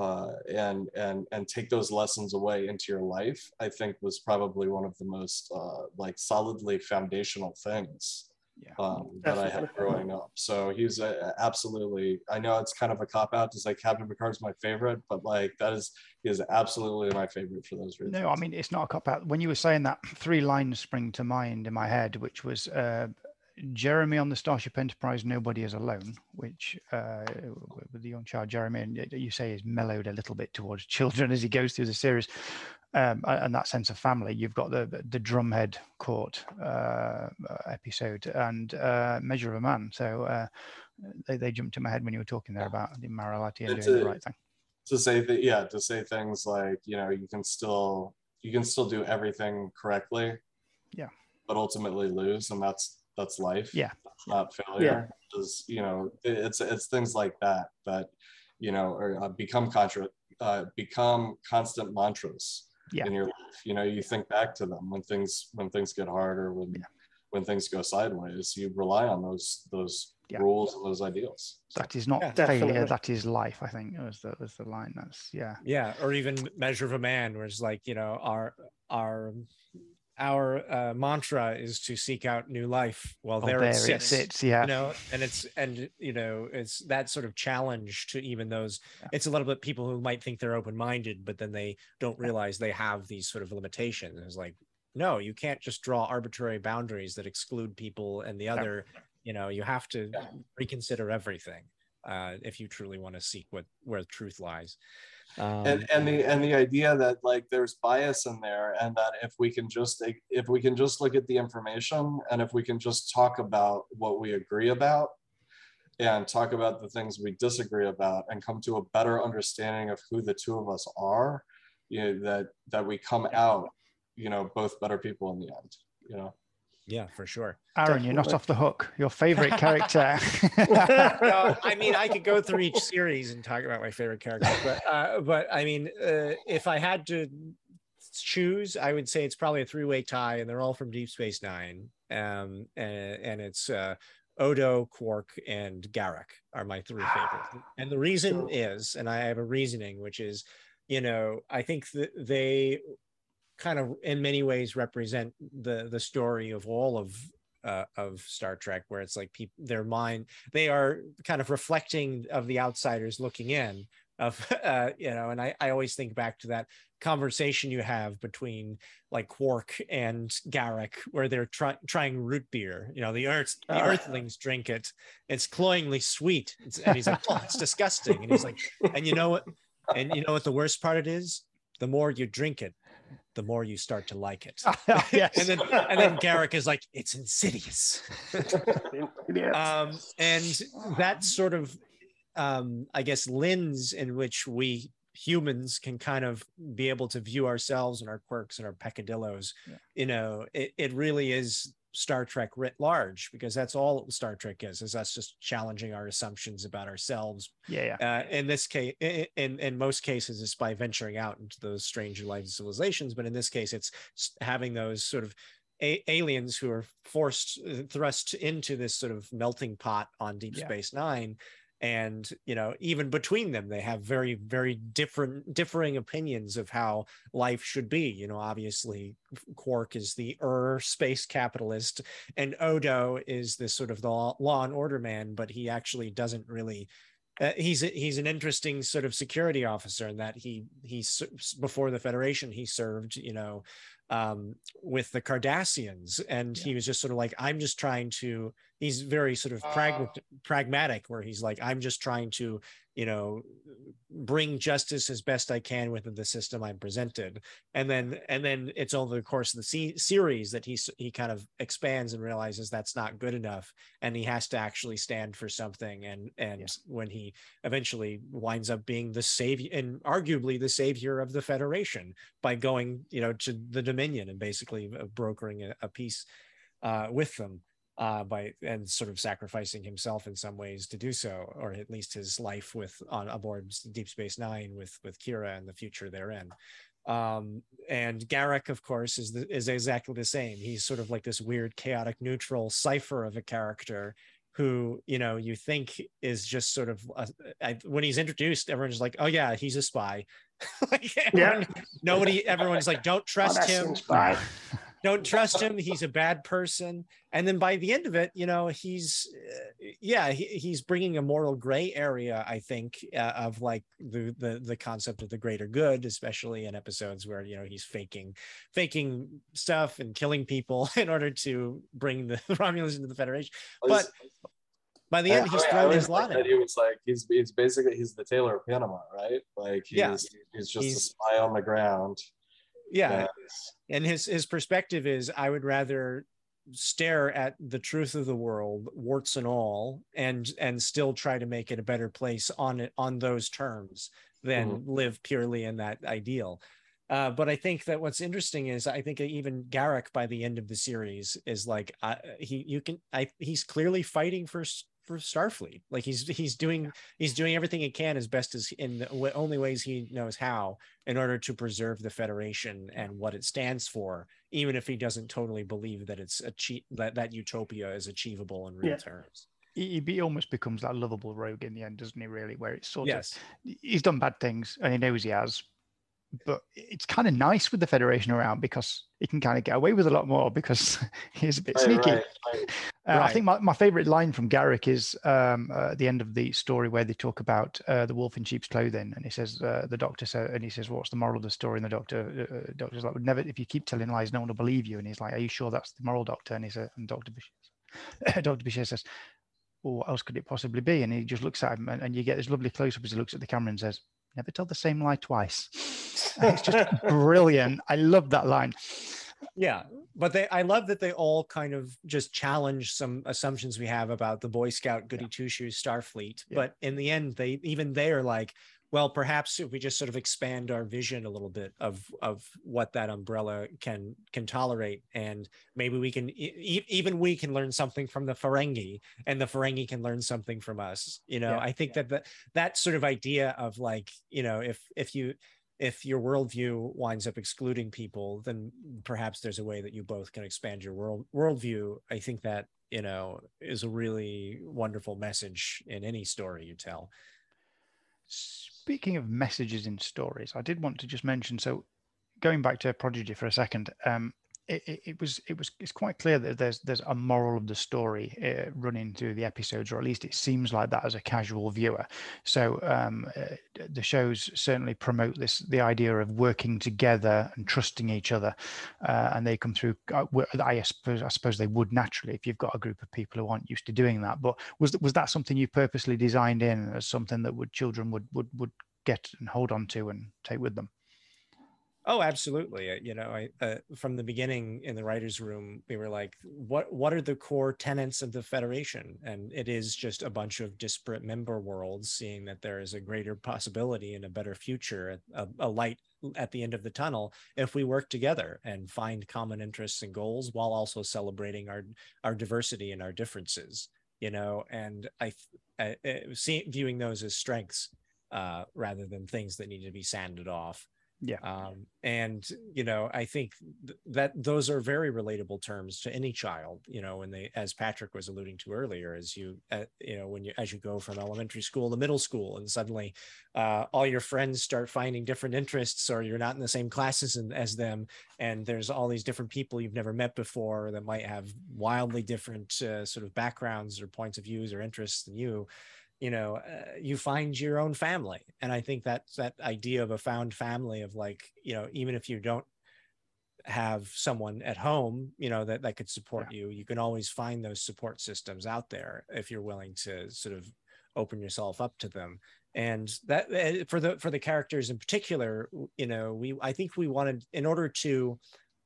uh, and and and take those lessons away into your life i think was probably one of the most uh, like solidly foundational things yeah, um, that I had growing up. So he's a, absolutely. I know it's kind of a cop out to say Captain Picard's my favorite, but like that is he is absolutely my favorite for those reasons. No, I mean it's not a cop out. When you were saying that, three lines spring to mind in my head, which was uh, Jeremy on the Starship Enterprise, Nobody is Alone, which uh, with the young child Jeremy, and you say is mellowed a little bit towards children as he goes through the series, um, and that sense of family. You've got the the Drumhead Court uh, episode and uh, Measure of a Man. So uh, they they jumped to my head when you were talking there about the morality and doing the right thing. To say that, yeah, to say things like you know you can still you can still do everything correctly. Yeah. But ultimately lose, and that's that's life. Yeah. that's not failure. Yeah. Is you know, it's it's things like that that you know or uh, become contra uh, become constant mantras yeah. in your life. You know, you think back to them when things when things get harder when yeah. when things go sideways. You rely on those those yeah. rules and those ideals. That is not yeah, failure. Definitely. That is life. I think was the was the line. That's yeah. Yeah, or even measure of a man, where it's like you know our our our uh, mantra is to seek out new life. Well, oh, there, there, it sits, it sits, yeah. You know, and it's and you know it's that sort of challenge to even those. Yeah. It's a little bit people who might think they're open minded, but then they don't realize they have these sort of limitations. It's like, no, you can't just draw arbitrary boundaries that exclude people and the other. Yeah. You know, you have to yeah. reconsider everything uh, if you truly want to seek what where truth lies. Um, and and the and the idea that like there's bias in there and that if we can just if we can just look at the information and if we can just talk about what we agree about and talk about the things we disagree about and come to a better understanding of who the two of us are you know that that we come out you know both better people in the end you know yeah, for sure. Aaron, Definitely. you're not off the hook. Your favorite character. no, I mean, I could go through each series and talk about my favorite character, but uh, but I mean, uh, if I had to choose, I would say it's probably a three-way tie, and they're all from Deep Space Nine. Um, and, and it's uh, Odo, Quark, and Garak are my three favorites. And the reason is, and I have a reasoning, which is, you know, I think that they kind of in many ways represent the the story of all of uh, of Star Trek, where it's like people, their mind, they are kind of reflecting of the outsiders looking in, of uh, you know and I, I always think back to that conversation you have between like quark and Garak, where they're try- trying root beer you know the earth the uh. earthlings drink it it's cloyingly sweet it's, and he's like oh it's disgusting and he's like and you know what and you know what the worst part it is the more you drink it the more you start to like it. yes. and then and then Garak is like, it's insidious. um, and that sort of um, I guess, lens in which we humans can kind of be able to view ourselves and our quirks and our peccadillos. Yeah. You know, it, it really is Star Trek writ large because that's all Star Trek is is us just challenging our assumptions about ourselves. Yeah. yeah. Uh, in this case, in in most cases, it's by venturing out into those strange life civilizations, but in this case, it's having those sort of a- aliens who are forced uh, thrust into this sort of melting pot on Deep yeah. Space Nine and you know even between them they have very very different differing opinions of how life should be you know obviously quark is the ur space capitalist and odo is this sort of the law and order man but he actually doesn't really uh, he's a, he's an interesting sort of security officer in that he he's before the federation he served you know um, with the Cardassians, and yeah. he was just sort of like, I'm just trying to. He's very sort of uh, pragmatic, where he's like, I'm just trying to you know bring justice as best i can within the system i'm presented. And then and then it's over the course of the se- series that he he kind of expands and realizes that's not good enough and he has to actually stand for something and and yeah. when he eventually winds up being the savior and arguably the savior of the federation by going you know to the dominion and basically uh, brokering a, a peace uh, with them uh, by and sort of sacrificing himself in some ways to do so, or at least his life with on aboard Deep Space Nine with with Kira and the future therein. Um, and Garak, of course, is the, is exactly the same. He's sort of like this weird, chaotic, neutral cipher of a character who you know you think is just sort of a, I, when he's introduced, everyone's like, "Oh yeah, he's a spy." like, everyone, yeah. Nobody, everyone's like, "Don't trust oh, him." Don't trust him he's a bad person and then by the end of it you know he's uh, yeah he, he's bringing a moral gray area i think uh, of like the, the the concept of the greater good especially in episodes where you know he's faking faking stuff and killing people in order to bring the romulans into the federation but by the end, he's thrown his lot in. He was like, he's he's basically he's the Tailor of Panama, right? Like he's yeah. he's just he's, a spy on the ground yeah. And his his perspective is i would rather stare at the truth of the world warts and all and and still try to make it a better place on it on those terms than mm-hmm. live purely in that ideal. Uh, but I think that what's interesting is I think even Garak by the end of the series is like uh, he you can I he's clearly fighting for for Starfleet. Like he's he's doing he's doing everything he can as best as in the only ways he knows how in order to preserve the Federation and what it stands for, even if he doesn't totally believe that it's achieve that that utopia is achievable in real yeah. terms. He, he, almost becomes that lovable rogue in the end, doesn't he? Really, where it's sort yes. of he's done bad things and he knows he has, but it's kind of nice with the Federation around because he can kind of get away with a lot more because he's a bit right, sneaky. Right, right. Uh, I think my, my favorite line from Garak is um, uh, at the end of the story where they talk about uh, the wolf in sheep's clothing, and he says uh, the doctor says, and he says, "What's the moral of the story?" And the doctor, uh, doctor's like, "Never. If you keep telling lies, no one will believe you." And he's like, "Are you sure that's the moral, doctor?" And he says, and Doctor Bashir, Doctor says, "Well, what else could it possibly be?" And he just looks at him, and, and you get this lovely close up as he looks at the camera and says, "Never tell the same lie twice." it's just brilliant. I love that line. Yeah, but they I love that they all kind of just challenge some assumptions we have about the Boy Scout goody two shoes Starfleet. Yeah. But in the end, they even they are like, well, perhaps if we just sort of expand our vision a little bit of of what that umbrella can can tolerate, and maybe we can e- even we can learn something from the Ferengi, and the Ferengi can learn something from us. You know, yeah. I think yeah. that the, that sort of idea of like you know if if you if your worldview winds up excluding people, then perhaps there's a way that you both can expand your world worldview. I think that you know is a really wonderful message in any story you tell. Speaking of messages in stories, I did want to just mention. So, going back to Prodigy for a second, um, it, it, was it was it's quite clear that there's there's a moral of the story uh, running through the episodes, or at least it seems like that as a casual viewer. So um, uh, the shows certainly promote this the idea of working together and trusting each other, uh, and they come through. Uh, I suppose I suppose they would naturally if you've got a group of people who aren't used to doing that. But was was that something you purposely designed in as something that would children would would would get and hold on to and take with them? Oh, absolutely. Uh, you know, I uh, from the beginning in the writers' room, we were like, "What what are the core tenets of the Federation?" And it is just a bunch of disparate member worlds, seeing that there is a greater possibility and a better future, a, a light at the end of the tunnel, if we work together and find common interests and goals, while also celebrating our our diversity and our differences. You know, and I, I, I see viewing those as strengths uh, rather than things that need to be sanded off. Yeah. Um, and you know, I think th- that those are very relatable terms to any child. You know, when they, as Patrick was alluding to earlier, as you, uh, you know, when you as you go from elementary school to middle school, and suddenly uh, all your friends start finding different interests, or you're not in the same classes in, as them, and there's all these different people you've never met before that might have wildly different uh, sort of backgrounds or points of views or interests than you you know uh, you find your own family and i think that's that idea of a found family of like you know even if you don't have someone at home you know that that could support yeah. you you can always find those support systems out there if you're willing to sort of open yourself up to them and that eh, for the for the characters in particular you know we i think we wanted in order to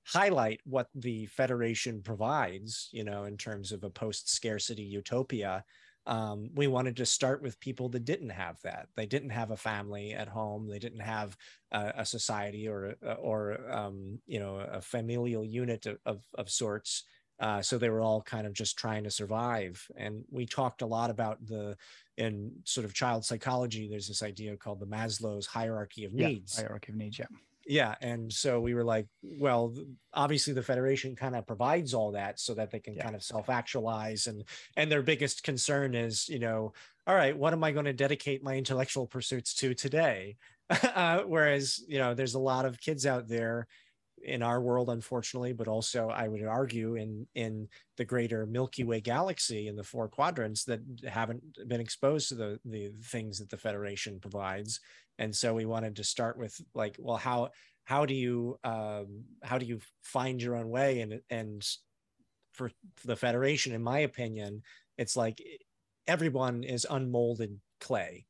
highlight what the federation provides you know in terms of a post scarcity utopia um, we wanted to start with people that didn't have that. They didn't have a family at home. They didn't have a, a society or or um, you know a familial unit of of, of sorts. Uh, so they were all kind of just trying to survive. And we talked a lot about the in sort of child psychology. There's this idea called the Maslow's hierarchy of needs. Yeah, hierarchy of needs. Yeah yeah and so we were like well obviously the federation kind of provides all that so that they can yeah. kind of self-actualize and and their biggest concern is you know all right what am i going to dedicate my intellectual pursuits to today uh, whereas you know there's a lot of kids out there in our world unfortunately but also i would argue in in the greater milky way galaxy in the four quadrants that haven't been exposed to the the things that the federation provides. And so we wanted to start with like well how how do you um, how do you find your own way? And and for, the federation in my opinion it's like everyone is unmolded clay.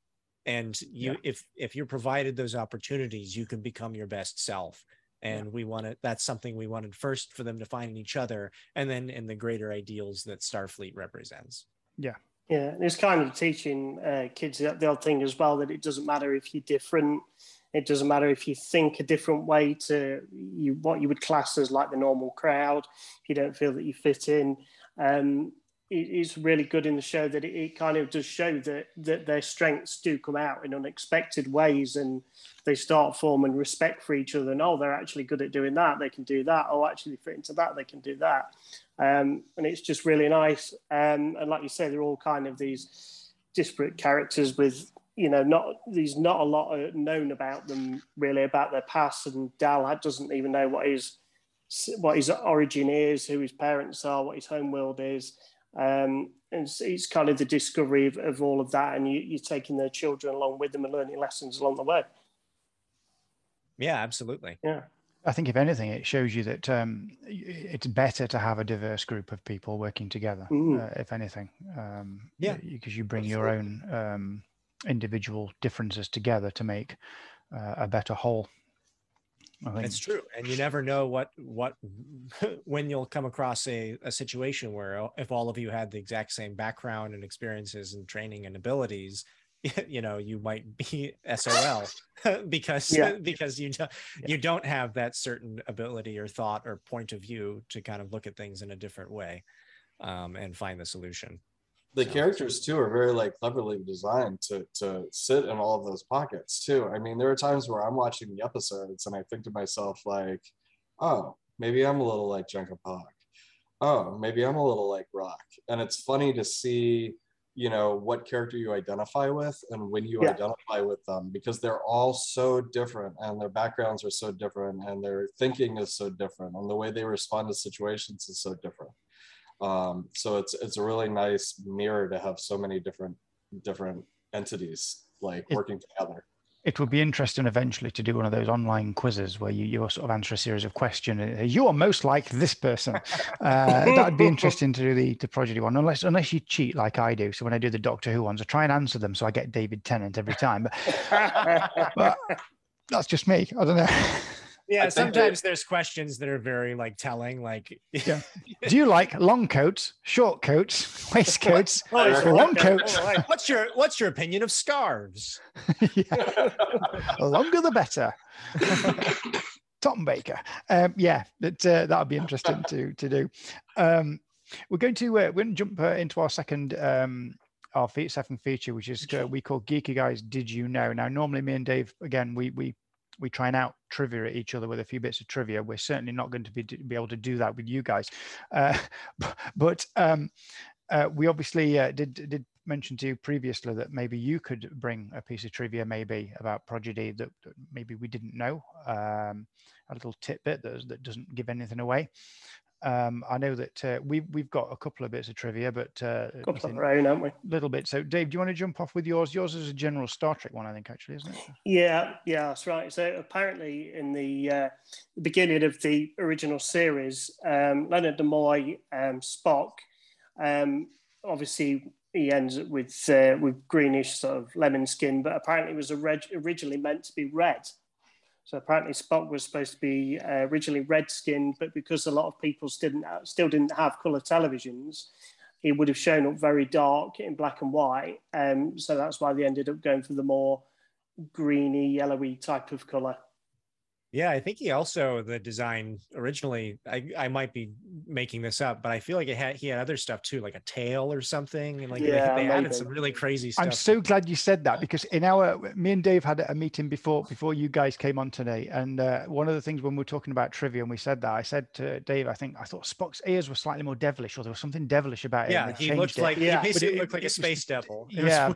And you yeah. if if you're provided those opportunities you can become your best self and yeah. we wanted that's something we wanted first for them to find in each other and then in the greater ideals that starfleet represents yeah yeah, it's kind of teaching uh, kids the odd thing as well that it doesn't matter if you're different. It doesn't matter if you think a different way to you what you would class as like the normal crowd. If you don't feel that you fit in, um, it's really good in the show that it, it, kind of does show that that their strengths do come out in unexpected ways, and they start forming respect for each other. And oh, they're actually good at doing that. They can do that. Oh, actually, fit into that. They can do that. Um, and it's just really nice. Um, and like you say, they're all kind of these disparate characters with you know not there's not a lot known about them really about their past. And Dal doesn't even know what his what his origin is, who his parents are, what his home world is. Um, and it's, it's, kind of the discovery of, of all of that, and you, are taking their children along with them and learning lessons along the way. Yeah, absolutely. Yeah. I think, if anything, it shows you that um, it's better to have a diverse group of people working together. Mm. Uh, if anything, um, yeah, because you bring your own um, individual differences together to make uh, a better whole. It's true, and you never know what what when you'll come across a, a situation where if all of you had the exact same background and experiences and training and abilities, you know you might be SOL because yeah. because you don't yeah. you don't have that certain ability or thought or point of view to kind of look at things in a different way um, and find the solution. The characters too are very like cleverly designed to to sit in all of those pockets too. I mean, there are times where I'm watching the episodes and I think to myself like, oh, maybe I'm a little like Jankom Pog. Oh, maybe I'm a little like Rok. And it's funny to see, you know, what character you identify with and when you yeah. identify with them because they're all so different and their backgrounds are so different and their thinking is so different and the way they respond to situations is so different. Um, so it's it's a really nice mirror to have so many different different entities like it, working together. It would be interesting eventually to do one of those online quizzes where you, you sort of answer a series of questions. You are most like this person. Uh, that'd be interesting to do the, the prodigy one, unless unless you cheat like I do. So when I do the Doctor Who ones, I try and answer them so I get David Tennant every time. But, but that's just me. I don't know. yeah sometimes there's questions that are very like telling like yeah. Do you like long coats short coats waistcoats oh, long coats? what's your what's your opinion of scarves? Yeah. longer the better. Tom baker. Um, yeah that uh, that would be interesting to to do. Um, we're going to uh, we're going to jump uh, into our second um, our second feature, which is uh, we call Geeky Guys. Did you know? Now, normally me and Dave, again, we we we try and out trivia at each other with a few bits of trivia. We're certainly not going to be be able to do that with you guys, uh, but um, uh, we obviously uh, did did mention to you previously that maybe you could bring a piece of trivia maybe about Prodigy that, that maybe we didn't know, um, a little tidbit that, that doesn't give anything away. Um, I know that uh, we've we've got a couple of bits of trivia, but uh, a couple of our own, haven't we? Little bit. So, Dave, do you want to jump off with yours? Yours is a general Star Trek one, I think, actually, isn't it? Yeah, yeah, that's right. So, apparently, in the, uh, beginning of the original series, um, Leonard Nimoy, um, Spock, um, obviously he ends up with uh, with greenish sort of lemon skin, but apparently it was originally meant to be red. So apparently Spock was supposed to be uh, originally red skinned, but because a lot of people still didn't, still didn't have colour televisions, he would have shown up very dark in black and white. Um, so that's why they ended up going for the more greeny, yellowy type of colour. Yeah, I think he also the design originally. I, I might be making this up, but I feel like it had he had other stuff too, like a tail or something, and like yeah, they, they added some really crazy stuff. I'm so glad you said that because in our me and Dave had a meeting before before you guys came on today, and uh, one of the things when we were talking about trivia and we said that I said to Dave, I think I thought Spock's ears were slightly more devilish, or there was something devilish about it. Yeah, he looked it. like yeah. he basically it, looked like a space was, devil. It yeah.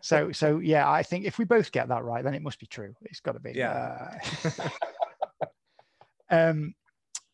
so so yeah, I think if we both get that right, then it must be true. It's got to be. Yeah. Uh, um,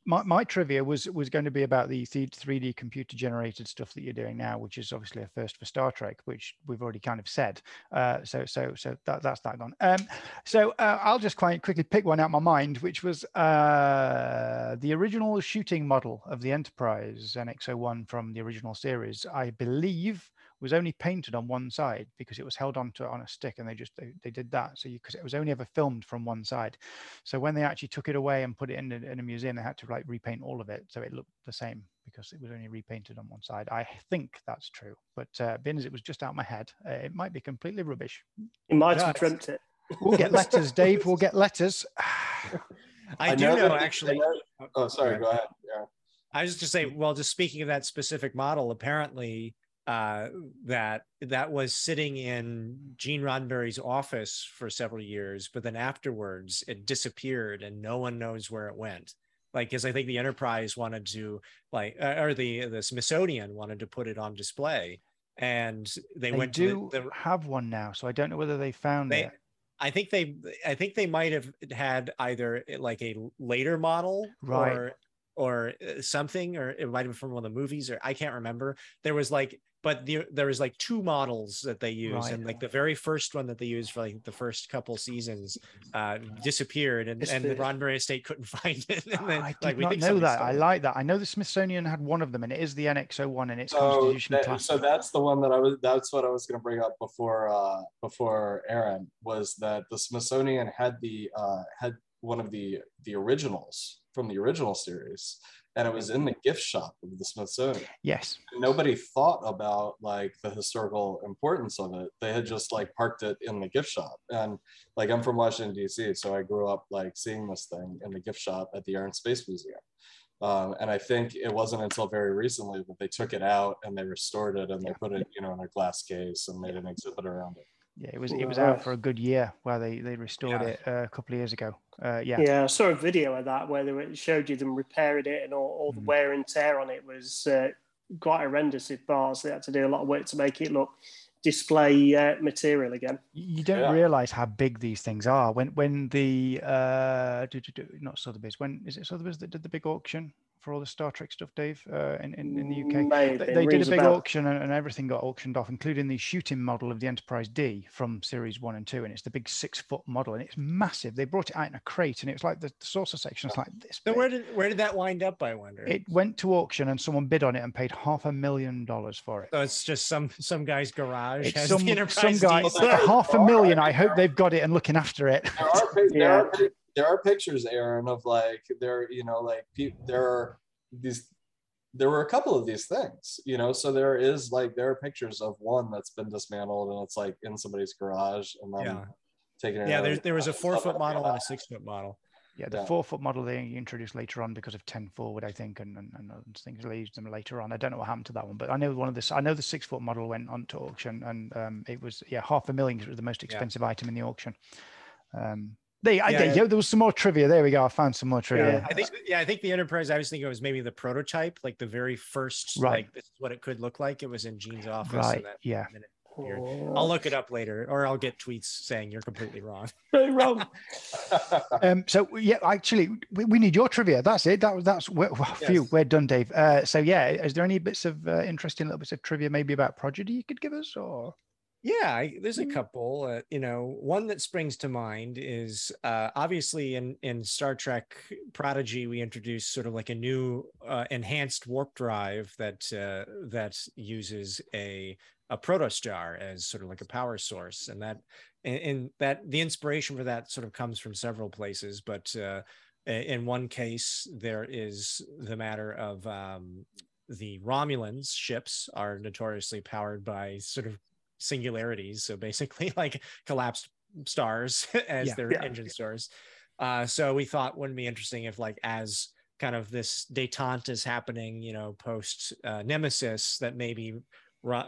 my, my trivia was was going to be about the 3D computer generated stuff that you're doing now, which is obviously a first for Star Trek, which we've already kind of said. Uh, so so so that, that's that gone. Um, so uh, I'll just quite quickly pick one out my mind, which was uh, the original shooting model of the Enterprise NX-01 from the original series. I believe was only painted on one side because it was held onto on a stick and they just they, they did that. So you because it was only ever filmed from one side. So when they actually took it away and put it in a, in a museum they had to like repaint all of it. So it looked the same because it was only repainted on one side. I think that's true but uh, being as it was just out my head uh, it might be completely rubbish. You might have dreamt it. We'll get letters dave. We'll get letters. I, I, do know, know actually. Oh, sorry. Go ahead. Yeah. I was just to say, well, just speaking of that specific model, apparently uh, that that was sitting in Gene Roddenberry's office for several years, but then afterwards it disappeared and no one knows where it went. Like, because I think the Enterprise wanted to, like, uh, or the the Smithsonian wanted to put it on display, and they, they went do to the, the, have one now. So I don't know whether they found they, it. I think they, I think they might have had either like a later model right. or or uh, something, or it might have been from one of the movies, or I can't remember. There was like but the, there was like two models that they use right. and like the very first one that they used for like the first couple seasons uh disappeared and, and the Roddenberry estate couldn't find it and then, I did like, not know that. I like that. I know the Smithsonian had one of them and it is the NX-01 and it's so Constitution that, class. so that's the one that I was that's what I was going to bring up before uh before Aaron was that the Smithsonian had the uh had one of the the originals from the original series and it was in the gift shop of the Smithsonian. Yes. Nobody thought about like the historical importance of it. They had just like parked it in the gift shop. And like I'm from Washington D.C., so I grew up like seeing this thing in the gift shop at the Air and Space Museum. Um, and I think it wasn't until very recently that they took it out and they restored it and they put it, you know, in a glass case and made an exhibit around it. Yeah, it was it was out for a good year where they they restored yeah. it uh, a couple of years ago. Uh, yeah, yeah, I saw a video of that where it showed you them repairing it and all, all the mm. wear and tear on it was uh, quite horrendous. If bars they had to do a lot of work to make it look display uh, material again. You don't yeah. realize how big these things are. When when the uh, do, do, do, not Sotheby's, when is it Sotheby's that did the big auction for all the Star Trek stuff, Dave, uh, in, in, in, the UK. They, they did a big about. auction and, and, everything got auctioned off, including the shooting model of the Enterprise D from Series 1 and 2. And it's the big six foot model and it's massive. They brought it out in a crate and it was like the, the saucer section is like this. So, where did, where did that wind up, I wonder? It went to auction and someone bid on it and paid half a million dollars for it. So it's just some some guy's garage. It's some, some guy, half a million. I hope they've got it and looking after it. There are, there yeah. are, there are pictures, Aaron, of like there, you know, like there are these there were a couple of these things, you know. So there is like there are pictures of one that's been dismantled and it's like in somebody's garage and then yeah. taking it. Yeah, there's there was a four foot model and a six foot model. Yeah, the yeah. four foot model they introduced later on because of 10 forward, I think, and, and, and things they used them later on. I don't know what happened to that one, but I know one of this. I know the six foot model went on to auction, and um, it was yeah half a million. because It was the most expensive yeah. item in the auction. Um, there, yeah, there, yeah. there was some more trivia. There we go. I found some more trivia. Yeah, I think yeah, I think the Enterprise. I was thinking it was maybe the prototype, like the very first. Right. Like this is what it could look like. It was in Gene's office. Right. yeah. I'll look it up later, or I'll get tweets saying you're completely wrong. Very wrong. um, so yeah, actually, we, we, need your trivia. That's it. That was that's we're, yes. We're done, Dave. Uh, so yeah, is there any bits of uh, interesting little bits of trivia, maybe about Prodigy you could give us, or? Yeah, I, there's a mm-hmm. couple. Uh, you know, one that springs to mind is uh, obviously in in Star Trek Prodigy, we introduced sort of like a new uh, enhanced warp drive that uh, that uses a a protostar as sort of like a power source, and that and, that the inspiration for that sort of comes from several places, but uh, in one case there is the matter of um, the Romulans ships are notoriously powered by sort of singularities. So basically, like collapsed stars as yeah, their yeah. engine stars. Uh, so we thought wouldn't be interesting if, like, as kind of this detente is happening, you know, post uh, Nemesis, that maybe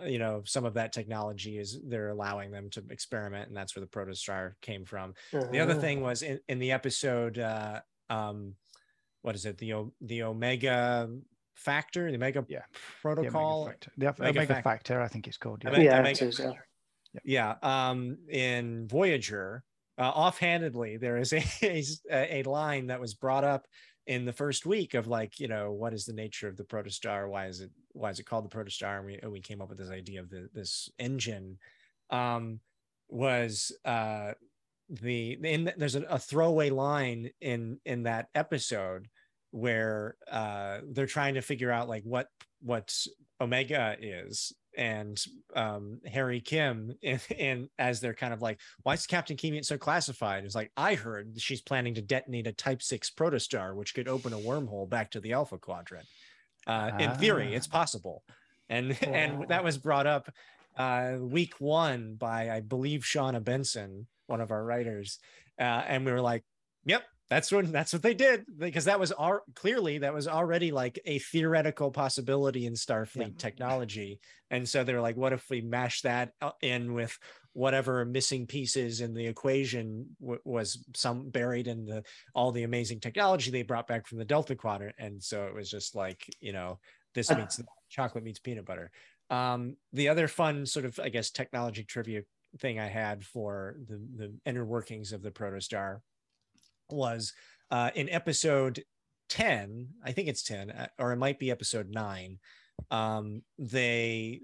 you know some of that technology is they're allowing them to experiment and that's where the protostar came from uh-huh. the other thing was in, in the episode uh um what is it the the omega factor, the Omega yeah. protocol. The Omega factor, the Omega, factor. factor, I think it's called. Yeah, yeah, Omega, yeah. yeah. Um, in Voyager, uh, offhandedly, there is a, a, a line that was brought up in the first week of like, you know, what is the nature of the protostar? Why is it why is it called the protostar? And we and we came up with this idea of the, this engine. Um, was uh the in there's a, a throwaway line in in that episode where uh, they're trying to figure out like what what Omega is, and um, Harry Kim, and, and, as they're kind of like, why is Captain Keevan so classified? It's like I heard she's planning to detonate a Type Six protostar, which could open a wormhole back to the Alpha Quadrant. Uh, In theory, it's ah. possible, and and that was brought up uh, week one by I believe Shawna Benson, one of our writers, uh, and we were like, "Yep, that's when that's what they did because that was our clearly that was already like a theoretical possibility in starfleet yeah. technology. And so they're like what if we mash that uh, in with whatever missing pieces in the equation w- was some buried in the all the amazing technology they brought back from the delta quadrant? And so it was just like you know this meets chocolate meets peanut butter. Um, the other fun sort of i guess technology trivia thing i had for the the inner workings of the protostar was uh, in episode 10 i think it's 10 uh, or it might be episode 9 um, they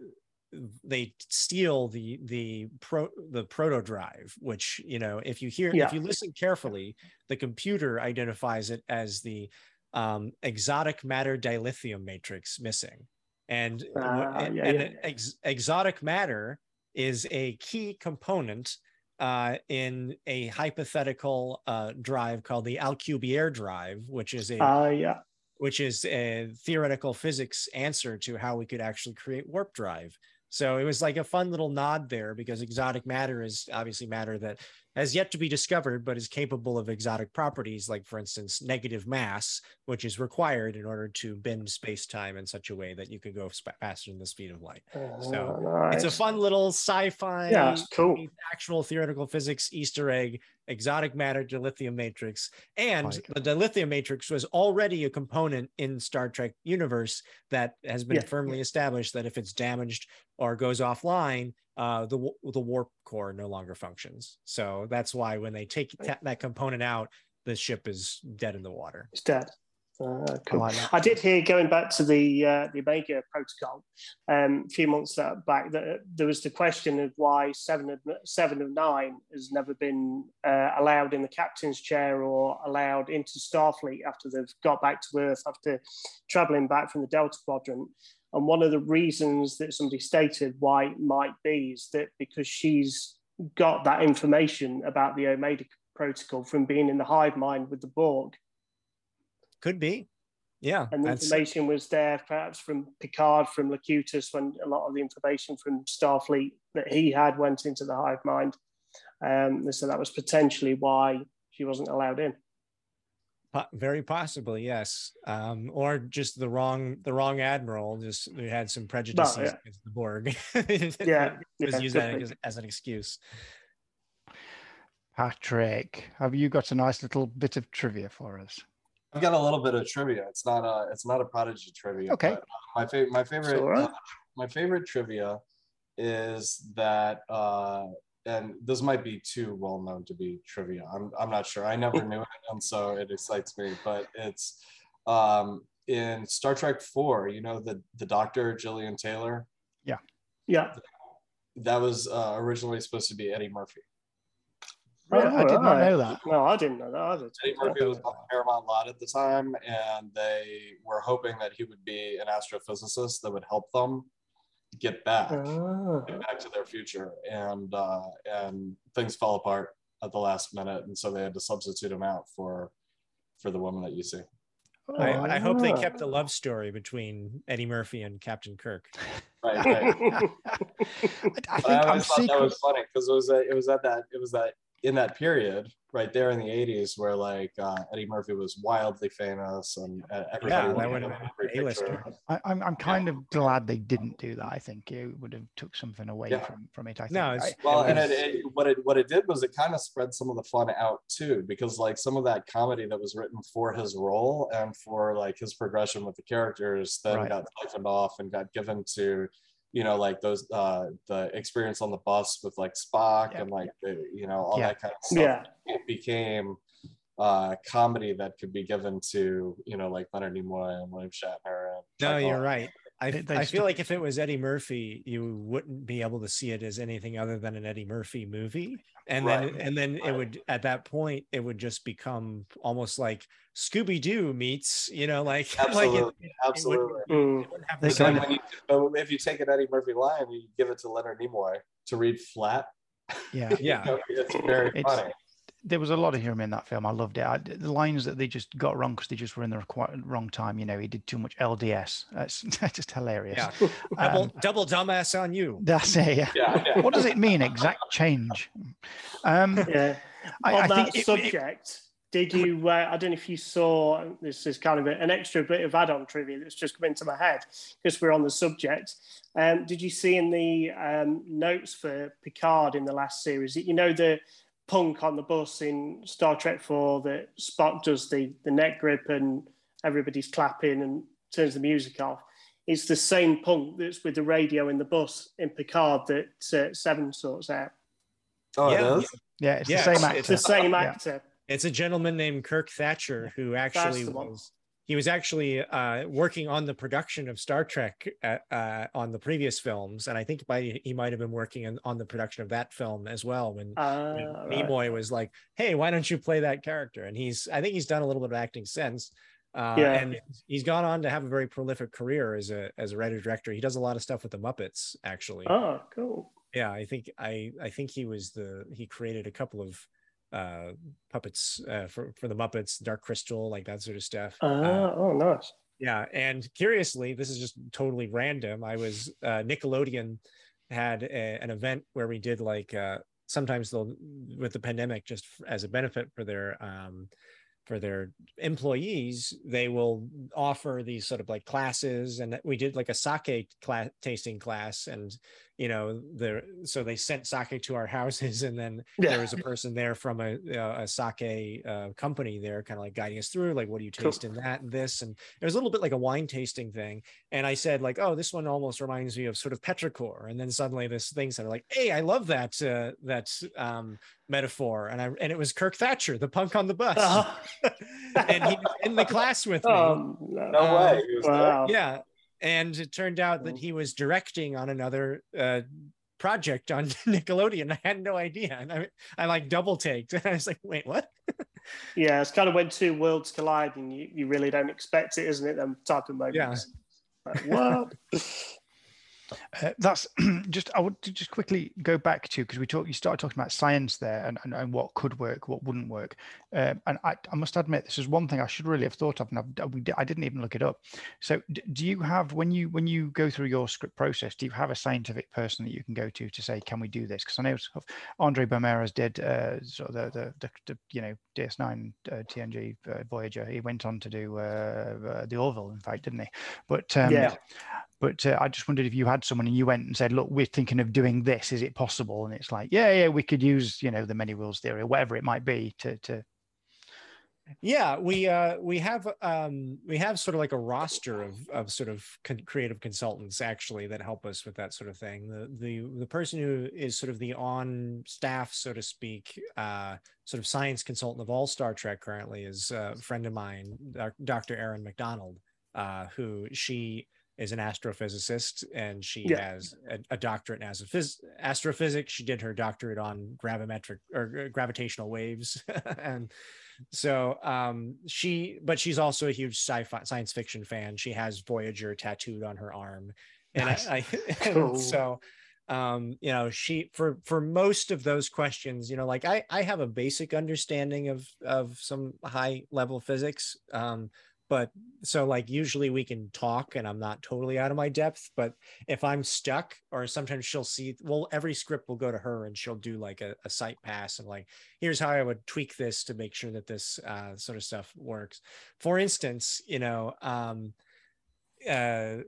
they steal the the pro the proto drive which you know if you hear yeah. if you listen carefully the computer identifies it as the um, exotic matter dilithium matrix missing and, uh, and, yeah, yeah. Ex- exotic matter is a key component uh, in a hypothetical uh, drive called the Alcubierre drive, which is a uh, yeah. which is a theoretical physics answer to how we could actually create warp drive. So it was like a fun little nod there because exotic matter is obviously matter that has yet to be discovered, but is capable of exotic properties, like, for instance, negative mass, which is required in order to bend space time in such a way that you could go faster than the speed of light. so nice. it's a fun little sci fi, yeah, cool. actual theoretical physics Easter egg exotic matter dilithium matrix and the dilithium matrix was already a component in star trek universe that has been yeah. firmly established that if it's damaged or goes offline uh, the the warp core no longer functions. So that's why when they take that component out, the ship is dead in the water. It's dead. Uh, cool. I, I, did hear going back to the uh, the Omega protocol um, a few months back that there was the question of why seven of seven of nine has never been uh, allowed in the captain's chair or allowed into Starfleet after they've got back to Earth after traveling back from the Delta Quadrant. And one of the reasons that somebody stated why it might be is that because she's got that information about the Omega protocol from being in the hive mind with the Borg. Could be. Yeah. And the information was there perhaps from Picard, from Locutus, when a lot of the information from Starfleet that he had went into the hive mind. Um, so that was potentially why she wasn't allowed in very possibly yes. Um, or just the wrong the wrong admiral just we had some prejudices yeah. against the borg. Yeah was yeah, use that as, as, an excuse. Patrick have you got a nice little bit of trivia for us? I've got a little bit of trivia. It's not a it's not a prodigy trivia okay. but, uh, my favorite my favorite uh, my favorite trivia is that uh and this might be too well known to be trivia. I'm, I'm not sure. I never knew it, and so it excites me. But it's um, in Star Trek Four. You know the the Doctor Gillian Taylor. Yeah, yeah. That was uh, originally supposed to be Eddie Murphy. Oh, I did not know that. No, I didn't know that either. Eddie Murphy was on Paramount lot at the time, and they were hoping that he would be an astrophysicist that would help them get back, oh. get back to their future, and uh, and things fell apart at the last minute, and so they had to substitute him out for for the woman that you see. I, I, hope they kept the love story between Eddie Murphy and Captain Kirk. Right, right. I, think I always thought secret... that was funny because it was a, it was at that it was that in that period right there in the 80s where like uh, Eddie Murphy was wildly famous and uh, everybody yeah, that would have been I, I'm, I'm kind yeah. of glad they didn't do that. I think it would have took something away yeah. from, from it. I think. No, it's, I, well, it was... and it, it, what it what it did was it kind of spread some of the fun out too, because like some of that comedy that was written for his role and for like his progression with the characters then right. got siphoned off and got given to you know, like those uh the experience on the bus with like Spock yeah. and like the, you know all yeah. that kind of stuff. Yeah, it became uh comedy that could be given to you know like Leonard Nimoy and William Shatner. And no, you're right. I, I feel like if it was Eddie Murphy, you wouldn't be able to see it as anything other than an Eddie Murphy movie. And right. then and then right. it would at that point it would just become almost like Scooby Doo meets, you know, like absolutely, like it, absolutely. It would, it mm. you, but if you take an Eddie Murphy line, you give it to Leonard Nimoy to read flat. Yeah, yeah, it's very it's, funny there was a lot of humor in that film. I loved it. I, the lines that they just got wrong because they just were in the wrong time. You know, he did too much LDS. That's, that's just hilarious. Yeah. double, um, double dumbass on you. That's it. Yeah. yeah, yeah. What does it mean? Exact change. Um, yeah. I, on I that subject, it, did you? Uh, I don't know if you saw. This is kind of an extra bit of add-on trivia that's just come into my head because we're on the subject. Um, did you see in the um, notes for Picard in the last series that you know the punk on the bus in Star Trek 4 that Spock does the, the neck grip and everybody's clapping and turns the music off. It's the same punk that's with the radio in the bus in Picard that uh, Seven sorts out. Oh, yeah. it is? Yeah, it's yeah, the same actor. It's the same actor. Yeah. It's a gentleman named Kirk Thatcher who actually was he was actually uh, working on the production of Star Trek at, uh, on the previous films, and I think by, he might have been working on, on the production of that film as well. When, uh, when Nimoy was like, "Hey, why don't you play that character?" And he's, I think he's done a little bit of acting since. Uh, yeah. and he's gone on to have a very prolific career as a as a writer director. He does a lot of stuff with the Muppets, actually. Oh, cool. Yeah, I think I I think he was the he created a couple of uh, puppets uh, for for the Muppets, Dark Crystal, like that sort of stuff. Uh, uh, oh, nice. Yeah, and curiously, this is just totally random. I was uh, Nickelodeon had a, an event where we did like uh, sometimes they'll with the pandemic just as a benefit for their um, for their employees they will offer these sort of like classes and we did like a sake class tasting class and you know there so they sent sake to our houses and then yeah. there was a person there from a, a sake uh, company there kind of like guiding us through like what do you taste cool. in that and this and it was a little bit like a wine tasting thing and i said like oh this one almost reminds me of sort of petrichor and then suddenly this thing said like hey i love that uh, that um, metaphor and i and it was kirk thatcher the punk on the bus uh-huh. and he was in the class with me um, no way wow. yeah and it turned out that he was directing on another uh, project on Nickelodeon. I had no idea, and I, I like double taked. I was like, "Wait, what?" yeah, it's kind of when two worlds collide, and you, you really don't expect it, isn't it? Them type of moments. Yeah. Like, what? Uh, that's just I want to just quickly go back to because we talked you started talking about science there and, and, and what could work, what wouldn't work. Um, and I, I must admit this is one thing I should really have thought of, and I've, I didn't even look it up. So do you have when you when you go through your script process, do you have a scientific person that you can go to to say, can we do this? Because I know André Bormanis did uh, sort of the, the, the, the you know DS9 uh, TNG uh, Voyager. He went on to do uh, uh, the Orville, in fact, didn't he? But um, yeah. But uh, I just wondered if you had someone and you went and said, "Look, we're thinking of doing this. Is it possible?" And it's like, "Yeah, yeah, we could use you know the many worlds theory or whatever it might be to to." Yeah, we uh, we have um, we have sort of like a roster of of sort of con- creative consultants actually that help us with that sort of thing. The the the person who is sort of the on staff, so to speak, uh, sort of science consultant of all Star Trek currently is a friend of mine, Dr. Erin Macdonald uh, who she is an astrophysicist and she yeah. has a, a, doctorate in phys- astrophysics. She did her doctorate on gravimetric or uh, gravitational waves. and so um, she, but she's also a huge sci-fi science fiction fan. She has Voyager tattooed on her arm. And nice. I, I cool. so um you know she for for most of those questions you know like i i have a basic understanding of of some high level physics um but so like usually we can talk and i'm not totally out of my depth but if i'm stuck or sometimes she'll see well every script will go to her and she'll do like a, a site pass and like here's how i would tweak this to make sure that this uh, sort of stuff works. For instance you know um uh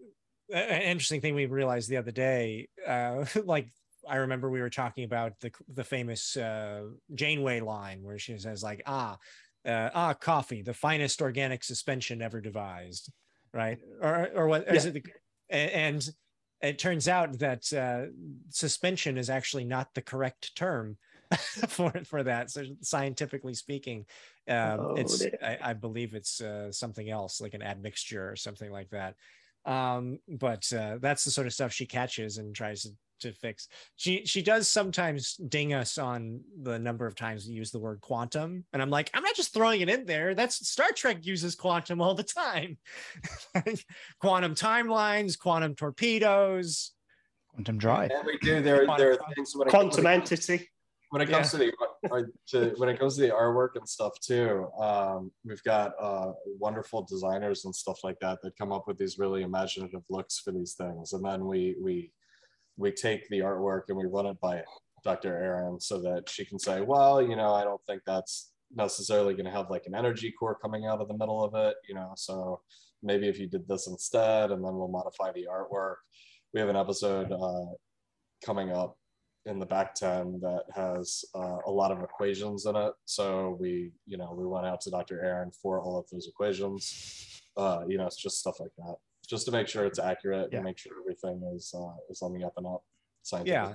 an interesting thing we realized the other day uh like I remember we were talking about the the famous uh, Janeway line where she says like, "Ah, uh, ah coffee the finest organic suspension ever devised right? Or or what yeah. it the, and it turns out that uh, suspension is actually not the correct term for for that so scientifically speaking um, oh, it's I, I, believe it's uh, something else like an admixture or something like that. Um, but uh, that's the sort of stuff she catches and tries to to fix. She she does sometimes ding us on the number of times we use the word quantum, and I'm like, I'm not just throwing it in there. That's Star Trek uses quantum all the time. quantum timelines, quantum torpedoes, quantum drive. And we do. There, there are things when quantum it, entity. When it comes yeah. to the to, when it comes to the artwork and stuff too, um, we've got uh, wonderful designers and stuff like that that come up with these really imaginative looks for these things, and then we we we take the artwork and we run it by Dr. Erin so that she can say, well, you know, I don't think that's necessarily going to have like an energy core coming out of the middle of it, you know, so maybe if you did this instead and then we'll modify the artwork. We have an episode uh, coming up in the back 10 that has uh, a lot of equations in it. So we, you know, we went out to Dr. Erin for all of those equations. Uh, you know, it's just stuff like that just to make sure it's accurate yeah. and make sure everything is uh, is on the up and up. Yeah.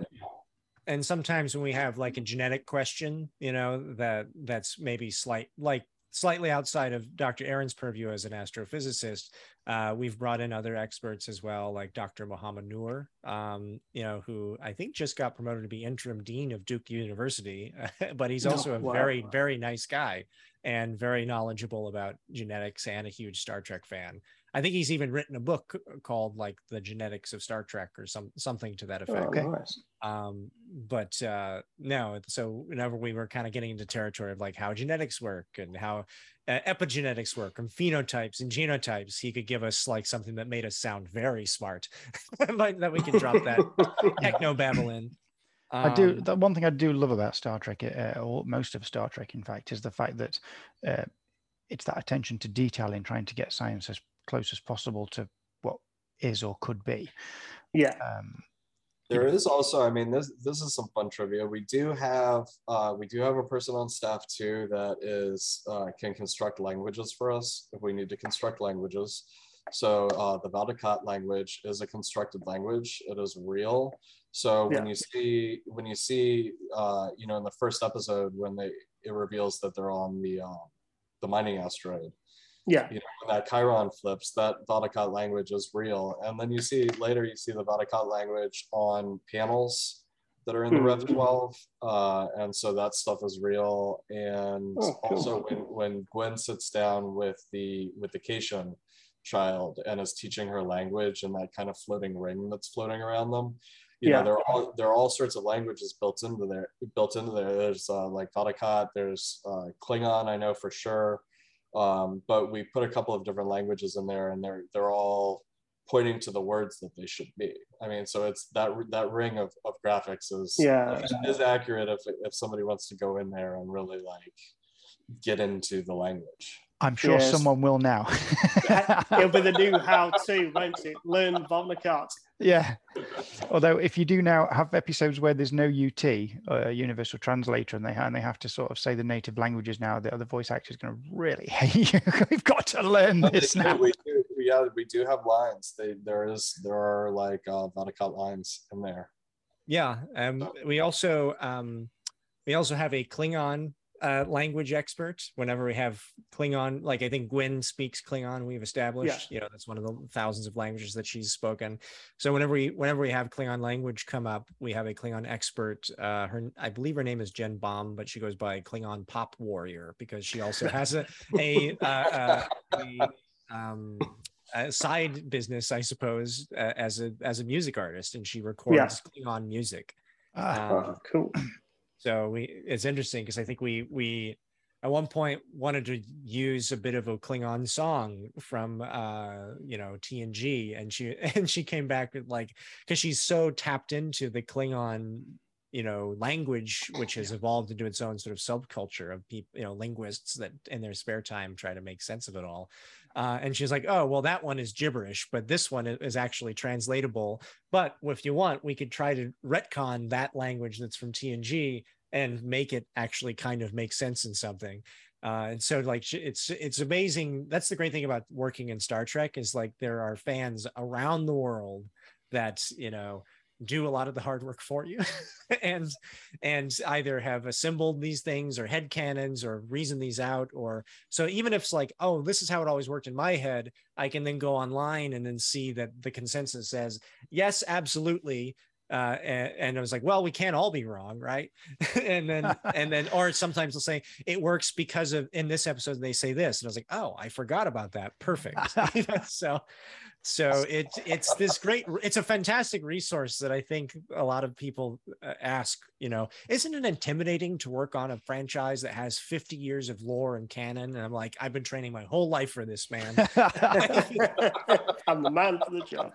And sometimes when we have like a genetic question, you know, that that's maybe slight like slightly outside of Dr. Erin's purview as an astrophysicist, uh, we've brought in other experts as well, like Dr. Mohamed Noor, um, you know, who I think just got promoted to be interim dean of Duke University, but he's also a wow. very, very nice guy and very knowledgeable about genetics and a huge Star Trek fan. I think he's even written a book called like the genetics of Star Trek or some something to that effect. Oh, nice. Um, but uh, no, so whenever we were kind of getting into territory of like how genetics work and how uh, epigenetics work and phenotypes and genotypes, he could give us like something that made us sound very smart, like that we can drop that techno babble in. I do. Um, the one thing I do love about Star Trek, uh, or most of Star Trek, in fact, is the fact that uh, it's that attention to detail in trying to get science as close as possible to what is or could be. Yeah. Um, there is also, I mean, this this is some fun trivia. We do have uh, we do have a person on staff too that is uh, can construct languages for us if we need to construct languages. So uh, the Vau N'Akat language is a constructed language. It is real. So when you see when you see uh, you know in the first episode when they it reveals that they're on the uh, the mining asteroid, yeah. You know, when that Chiron flips, that Vau N'Akat language is real. And then you see later, you see the Vau N'Akat language on panels that are in the mm-hmm. Rev 12. Uh, and so that stuff is real. And oh, cool. also when, when Gwyn sits down with the with the Caitian child and is teaching her language and that kind of floating ring that's floating around them. You yeah. know, there are all there are all sorts of languages built into there built into there. There's uh, like Vau N'Akat, there's uh, Klingon, I know for sure. Um, but we put a couple of different languages in there and they're they're all pointing to the words that they should be. I mean, so it's that that ring of, of graphics is yeah is accurate if if somebody wants to go in there and really like get into the language. I'm sure yes. someone will now. It'll be the new how-to, won't it? Learn Vau N'Akat. Yeah. Although if you do now have episodes where there's no UT, uh, universal translator, and they and they have to sort of say the native languages now, the other voice actor is going to really hate you. We've got to learn this now. We do, yeah, we do have lines. They, there is there are like uh, Vau N'Akat lines in there. Yeah, um, we also um, we also have a Klingon uh, language expert whenever we have Klingon. Like I think Gwyn speaks Klingon. We've established, yeah. you know, that's one of the thousands of languages that she's spoken. So whenever we whenever we have Klingon language come up, we have a Klingon expert. Uh, her I believe her name is Jen Baum, but she goes by Klingon Pop Warrior because she also has a a, uh, uh a um, a side business, I suppose, uh, as a as a music artist, and she records yeah. Klingon music. Ah, um, cool. So we it's interesting because I think we we at one point wanted to use a bit of a Klingon song from uh you know TNG and she and she came back with like because she's so tapped into the Klingon you know language which has evolved into its own sort of subculture of people you know linguists that in their spare time try to make sense of it all uh, and she's like, oh, well, that one is gibberish, but this one is actually translatable. But if you want, we could try to retcon that language that's from TNG and make it actually kind of make sense in something. Uh, and so like it's it's amazing. That's the great thing about working in Star Trek is like there are fans around the world that you know do a lot of the hard work for you and and either have assembled these things or head canons or reason these out or so even if it's like oh this is how it always worked in my head i can then go online and then see that the consensus says yes absolutely uh, and, and, I was like, well, we can't all be wrong, right? and then, and then, or sometimes they'll say it works because of in this episode they say this, and I was like, oh, I forgot about that. Perfect. so, so it's it's this great it's a fantastic resource that i think a lot of people uh, ask you know isn't it intimidating to work on a franchise that has 50 years of lore and canon? And i'm like i've been training my whole life for this man. I'm the man for the job.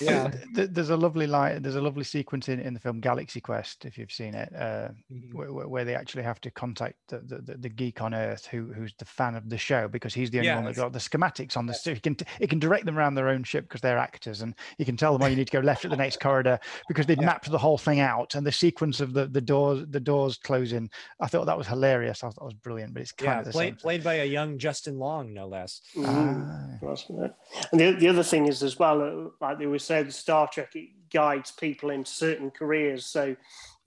Yeah. There's a lovely line there's a lovely sequence in, in the film galaxy quest if you've seen it uh, mm-hmm. where, where, they actually have to contact the, the, the, geek on earth who who's the fan of the show because he's the only yeah, one that got the schematics on the so he can he can direct them around their own ship because they're actors and you can tell them, oh, you need to go left at the next corridor because they've yeah. mapped the whole thing out and the sequence of the, the doors, the doors closing. I thought that was hilarious. I thought that was brilliant, but it's kind yeah, of the played, played by a young Justin Long, no less. Mm, uh, and the, the other thing is as well, uh, like they were saying, Star Trek, it guides people in certain careers. So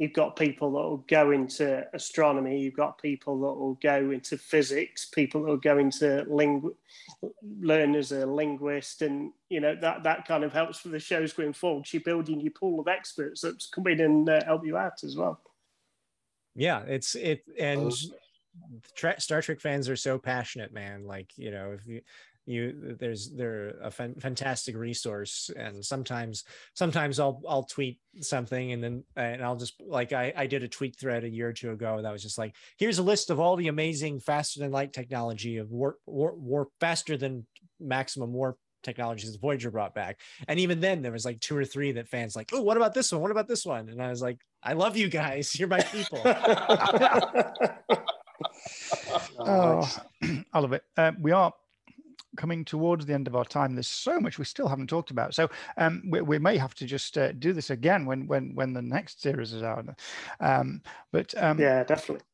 you've got people that will go into astronomy, you've got people that will go into physics, people that will go into lingu- learn as a linguist, and you know that that kind of helps for the shows going forward. You're building your pool of experts that come in and uh, help you out as well. Yeah, it's it and. Star Trek fans are so passionate, man. Like you know, if you you there's they're a fantastic resource and sometimes sometimes i'll i'll tweet something and then and i'll just like i i did a tweet thread a year or two ago that was just like here's a list of all the amazing faster than light technology of warp warp, warp faster than maximum warp technologies that Voyager brought back. And even then, there was like two or three that fans like, oh, what about this one? What about this one? And I was like, I love you guys. You're my people. oh, I love it. Uh, we are coming towards the end of our time. There's so much we still haven't talked about, so um, we, we, may have to just uh, do this again when when when the next series is out. Um, but um, yeah, definitely.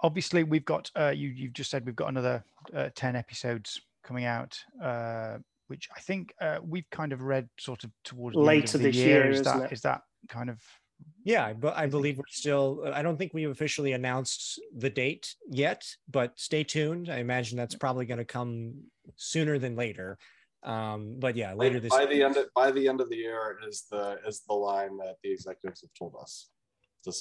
Obviously, we've got uh, you. You've just said we've got another uh, ten episodes coming out, uh, which I think uh, we've kind of read sort of towards later this year. year is that it? is that kind of yeah, but I believe we're still. I don't think we've officially announced the date yet, but stay tuned. I imagine that's probably going to come sooner than later. Um, but yeah, later this by the end of, by the end of the year is the is the line that the executives have told us.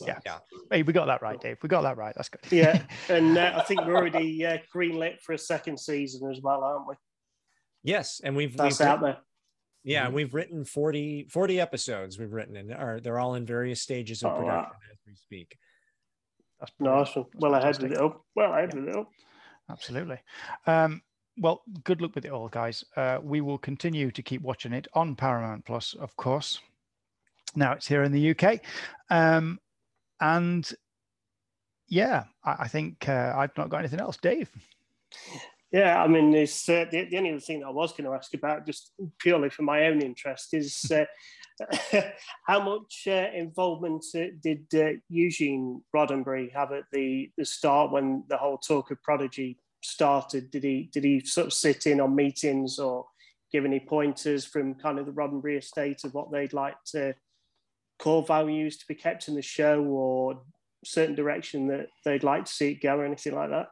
Yeah, yeah. Hey, we got that right, Dave. We got that right. That's good. Yeah, and uh, I think we're already uh, greenlit for a second season as well, aren't we? Yes, and we've that's we've, out there. Yeah, mm-hmm. we've written 40, 40 episodes we've written and are they're all in various stages of oh, production wow. as we speak. That's nice. Well ahead with it up. Well ahead with it up. Absolutely. Um, well, good luck with it all, guys. Uh, we will continue to keep watching it on Paramount Plus, of course. Now it's here in the UK. Um, and yeah, I, I think uh, I've not got anything else. Dave. Yeah, I mean, it's, uh, the, the only other thing that I was going to ask about, just purely for my own interest, is uh, how much uh, involvement uh, did Eugene Roddenberry have at the, the start when the whole talk of Prodigy started? Did he did he sort of sit in on meetings or give any pointers from kind of the Roddenberry estate of what they'd like to core values to be kept in the show or certain direction that they'd like to see it go or anything like that?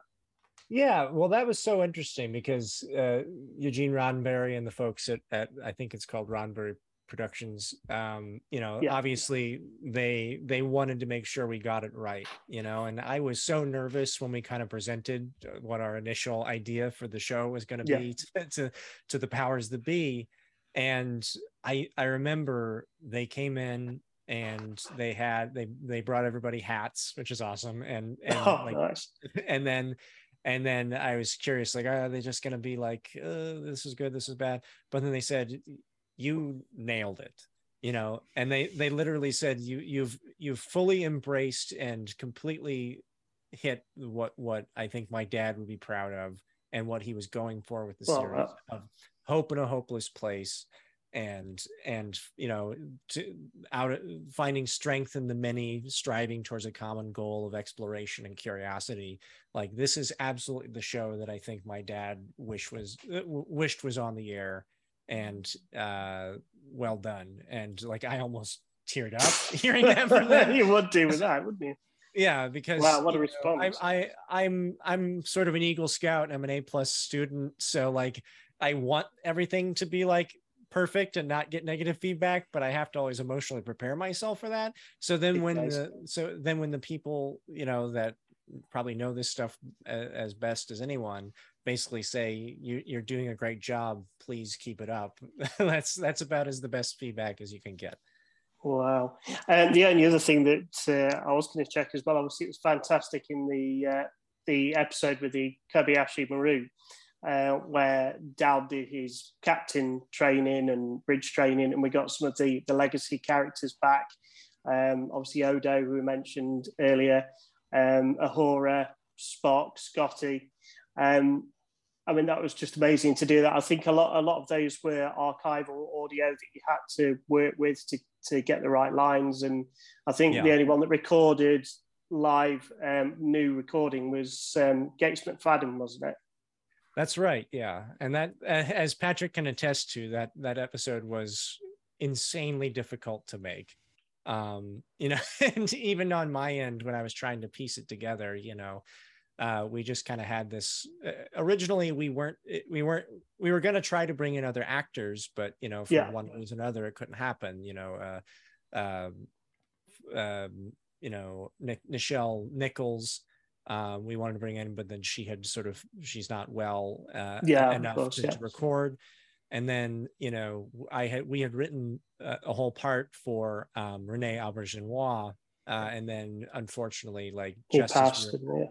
Yeah, well, that was so interesting because uh, Eugene Roddenberry and the folks at, at I think it's called Roddenberry Productions, um, you know, yeah. obviously they they wanted to make sure we got it right, you know, and I was so nervous when we kind of presented uh, what our initial idea for the show was going to be to, to to the powers that be, and I I remember they came in and they had they they brought everybody hats which is awesome and and oh, like nice. and then and then I was curious, like, are they just going to be like, uh, this is good, this is bad? But then they said, you nailed it, you know. And they they literally said, you you've you've fully embraced and completely hit what what I think my dad would be proud of and what he was going for with the well, series uh, of hope in a hopeless place and and you know to out finding strength in the many striving towards a common goal of exploration and curiosity like this is absolutely the show that i think my dad wish was uh, wished was on the air and uh well done. And like i almost teared up hearing that from them you would do with that wouldn't you? Yeah because wow what a response know, I, I i'm i'm sort of an eagle scout. I'm an a plus student. So like i want everything to be like perfect and not get negative feedback but i have to always emotionally prepare myself for that. So then when the so then when the people you know that probably know this stuff as best as anyone basically say you, you're doing a great job. Please keep it up. That's that's about as the best feedback as you can get. Wow. And the only other thing that uh, i was going to check as well obviously it was fantastic in the uh, the episode with the kobayashi maru uh, where Dal did his captain training and bridge training, and we got some of the, the legacy characters back. Um, obviously, Odo, who we mentioned earlier, um, Uhura, Spock, Scotty. Um, I mean, that was just amazing to do that. I think a lot, a lot of those were archival audio that you had to work with to, to get the right lines. And I think yeah. the only one that recorded live um, new recording was um, Gates McFadden, wasn't it? That's right. Yeah. And that, as Patrick can attest to, that that episode was insanely difficult to make. Um, you know, and even on my end, when I was trying to piece it together, you know, uh, we just kind of had this. Uh, originally, we weren't we weren't we were going to try to bring in other actors, but you know, for yeah. one reason or another, it couldn't happen. You know, uh, um, um, you know, Nick, Nichelle Nichols uh, we wanted to bring in, but then she had sort of she's not well uh, yeah, enough course, to, yeah. to, record. And then you know I had we had written a, a whole part for um, Rene Auberjonois, uh, and then unfortunately, like he just passed, we were, yeah.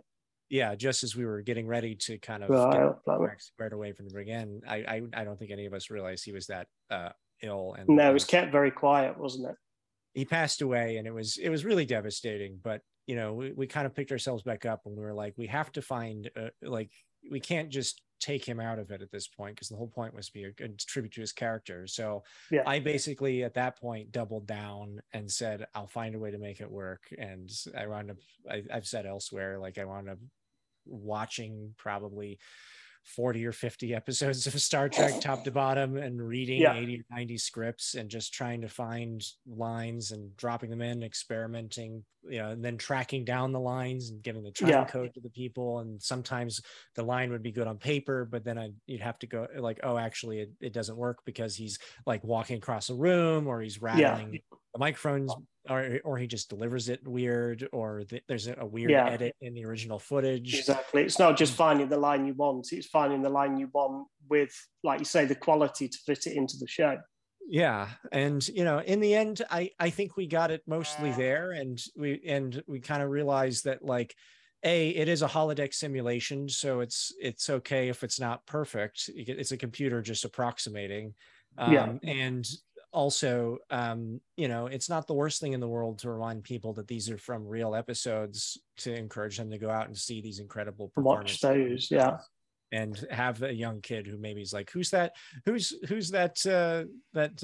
yeah, just as we were getting ready to kind of right, get squared away from the again, I, I I don't think any of us realized he was that uh, ill. And no, it was kept very quiet, wasn't it? he passed away, and it was it was really devastating. But you know, we, we kind of picked ourselves back up, and we were like, we have to find uh, like we can't just take him out of it at this point because the whole point was to be a, a tribute to his character. So yeah. I basically at that point doubled down and said I'll find a way to make it work. And I wound up I, I've said elsewhere like I wound up watching probably 40 or 50 episodes of Star Trek top to bottom and reading yeah. 80 or 90 scripts and just trying to find lines and dropping them in, experimenting, you know, and then tracking down the lines and giving the time yeah. code to the people. And sometimes the line would be good on paper, but then I you'd have to go like, oh, actually it, it doesn't work because he's like walking across a room or he's rattling yeah. The microphones or, or he just delivers it weird or th- there's a, a weird yeah. edit in the original footage. Exactly. It's not just finding the line you want it's finding the line you want with like you say the quality to fit it into the show. Yeah and you know in the end i i think we got it mostly there and we and we kind of realized that like a it is a holodeck simulation so it's it's okay if it's not perfect. It's a computer just approximating. Um, yeah. and also um, you know it's not the worst thing in the world to remind people that these are from real episodes to encourage them to go out and see these incredible performances watch those yeah. And have a young kid who maybe is like who's that? Who's who's that uh that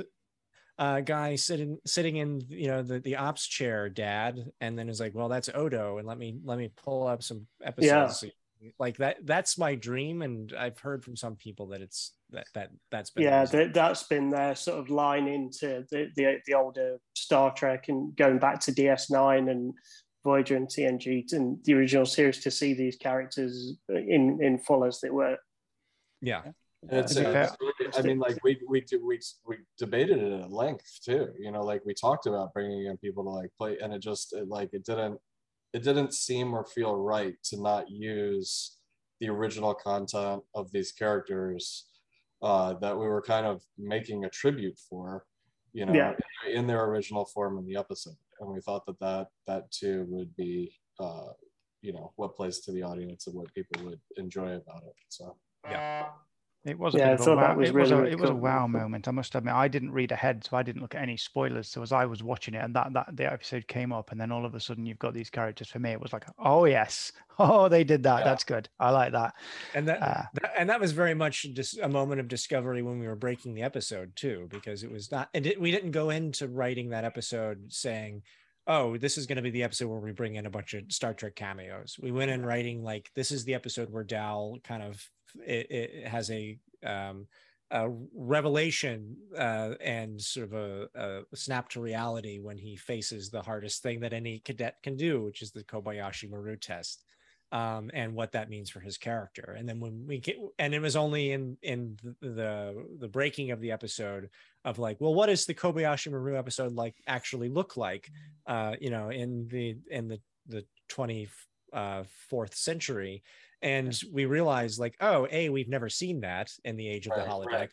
uh, guy sitting sitting in you know the, the ops chair dad? And then is like well that's odo and let me let me pull up some episodes yeah like that that's my dream and i've heard from some people that it's that that that's been yeah that, that's been their sort of line into the, the the older star trek and going back to ds9 and voyager and tng and the original series to see these characters in in full as they were. Yeah. It's, uh, I mean, like we we we we debated it at length too. You know, like we talked about bringing in people to like play, and it just it, like it didn't it didn't seem or feel right to not use the original content of these characters uh, that we were kind of making a tribute for, you know, yeah. in their original form in the episode. And we thought that that, that too would be, uh, you know, what plays to the audience and what people would enjoy about it. So, yeah. It was a yeah, bit of a wow. Was it, really, was a, really it was a wow moment. I must admit, I didn't read ahead, so I didn't look at any spoilers. So as I was watching it, and that that the episode came up, and then all of a sudden you've got these characters. For me, it was like, oh yes, oh they did that. Yeah. That's good. I like that. And that, uh, that, and that was very much just a moment of discovery when we were breaking the episode too, because it was not, and it, we didn't go into writing that episode saying, oh, this is going to be the episode where we bring in a bunch of Star Trek cameos. We went in writing like this is the episode where Dal kind of it, it has a um, a revelation uh, and sort of a, a, snap to reality when he faces the hardest thing that any cadet can do, which is the Kobayashi Maru test, um, and what that means for his character. And then when we get, and it was only in in the, the breaking of the episode of like, well, what does the Kobayashi Maru episode like actually look like? Uh, you know, in the in the the twenty uh, century and we realized like oh a we've never seen that in the age of right, the holodeck right.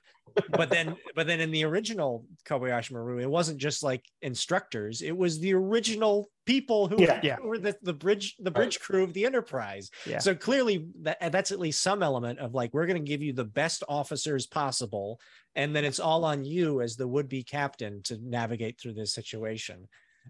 but then but then in the original kobayashi maru it wasn't just like instructors it was the original people who, yeah, yeah. were the, the bridge the bridge right. crew of the enterprise yeah. so clearly that that's at least some element of like we're going to give you the best officers possible and then it's all on you as the would-be captain to navigate through this situation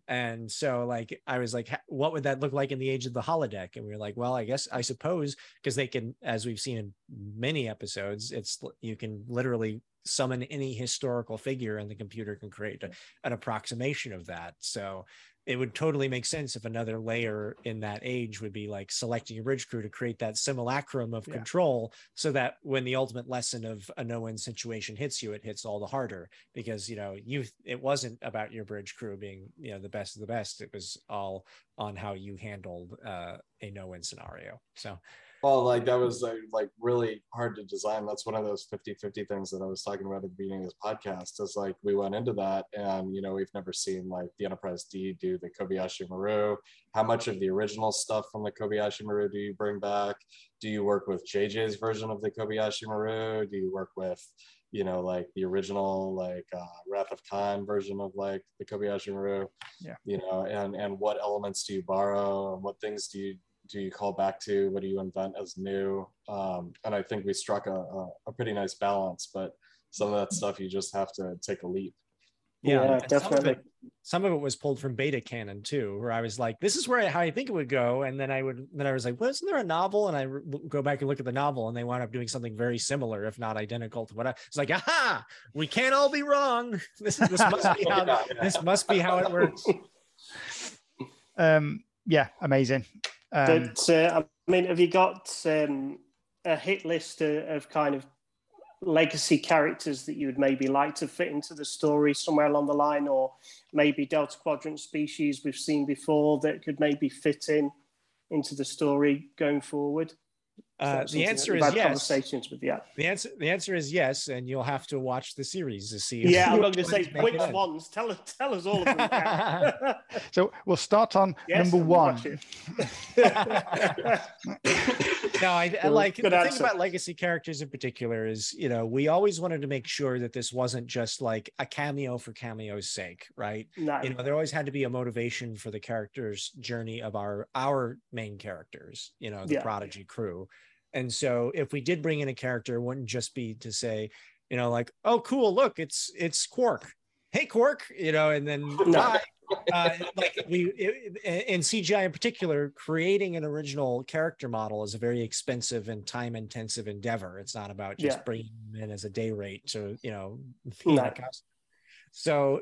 and so like I was like, what would that look like in the age of the holodeck? And we were like, well, I guess I suppose because they can, as we've seen in many episodes, it's you can literally summon any historical figure and the computer can create a, an approximation of that. So it would totally make sense if another layer in that age would be like selecting a bridge crew to create that simulacrum of yeah. control so that when the ultimate lesson of a no-win situation hits you it hits all the harder because you know you it wasn't about your bridge crew being you know the best of the best it was all on how you handled uh, a no-win scenario so well, like that was like, like really hard to design. That's one of those 50-50 things that I was talking about at the beginning of this podcast. Is like we went into that and you know, we've never seen like the Enterprise D do the Kobayashi Maru. How much of the original stuff from the Kobayashi Maru do you bring back? Do you work with JJ's version of the Kobayashi Maru? Do you work with you know, like the original, like uh, Wrath of Khan version of like the Kobayashi Maru, yeah. you know, and and what elements do you borrow and what things do you do you call back to? What do you invent as new? Um, and I think we struck a, a, a, pretty nice balance, but some of that stuff you just have to take a leap. Yeah, yeah definitely. some of it was pulled from beta canon too where i was like this is where I, how i think it would go and then i would then i was like wasn't there a novel? And i re- go back and look at the novel and they wound up doing something very similar if not identical to what i was like aha! We can't all be wrong. This, this must be how this must be how it works. Um yeah amazing um, but uh, i mean have you got um, a hit list of kind of legacy characters that you would maybe like to fit into the story somewhere along the line, or maybe Delta Quadrant species we've seen before that could maybe fit in into the story going forward? Uh, the answer is yes. Conversations with yeah. The answer the answer is yes, and you'll have to watch the series to see. Yeah, I'm going to say which ones. Tell us, tell us all of them. so we'll start on yes, number one. no, I, I like the answer. thing about legacy characters in particular is you know we always wanted to make sure that this wasn't just like a cameo for cameo's sake, right? No. You know, there always had to be a motivation for the character's journey of our our main characters. You know, the yeah. prodigy crew and so if we did bring in a character, it wouldn't just be to say, you know, like, oh, cool, look, it's it's Quark. Hey, Quark, you know, and then bye. Uh, like we in CGI in particular, creating an original character model is a very expensive and time intensive endeavor. It's not about just yeah. bringing them in as a day rate to you know. No. So,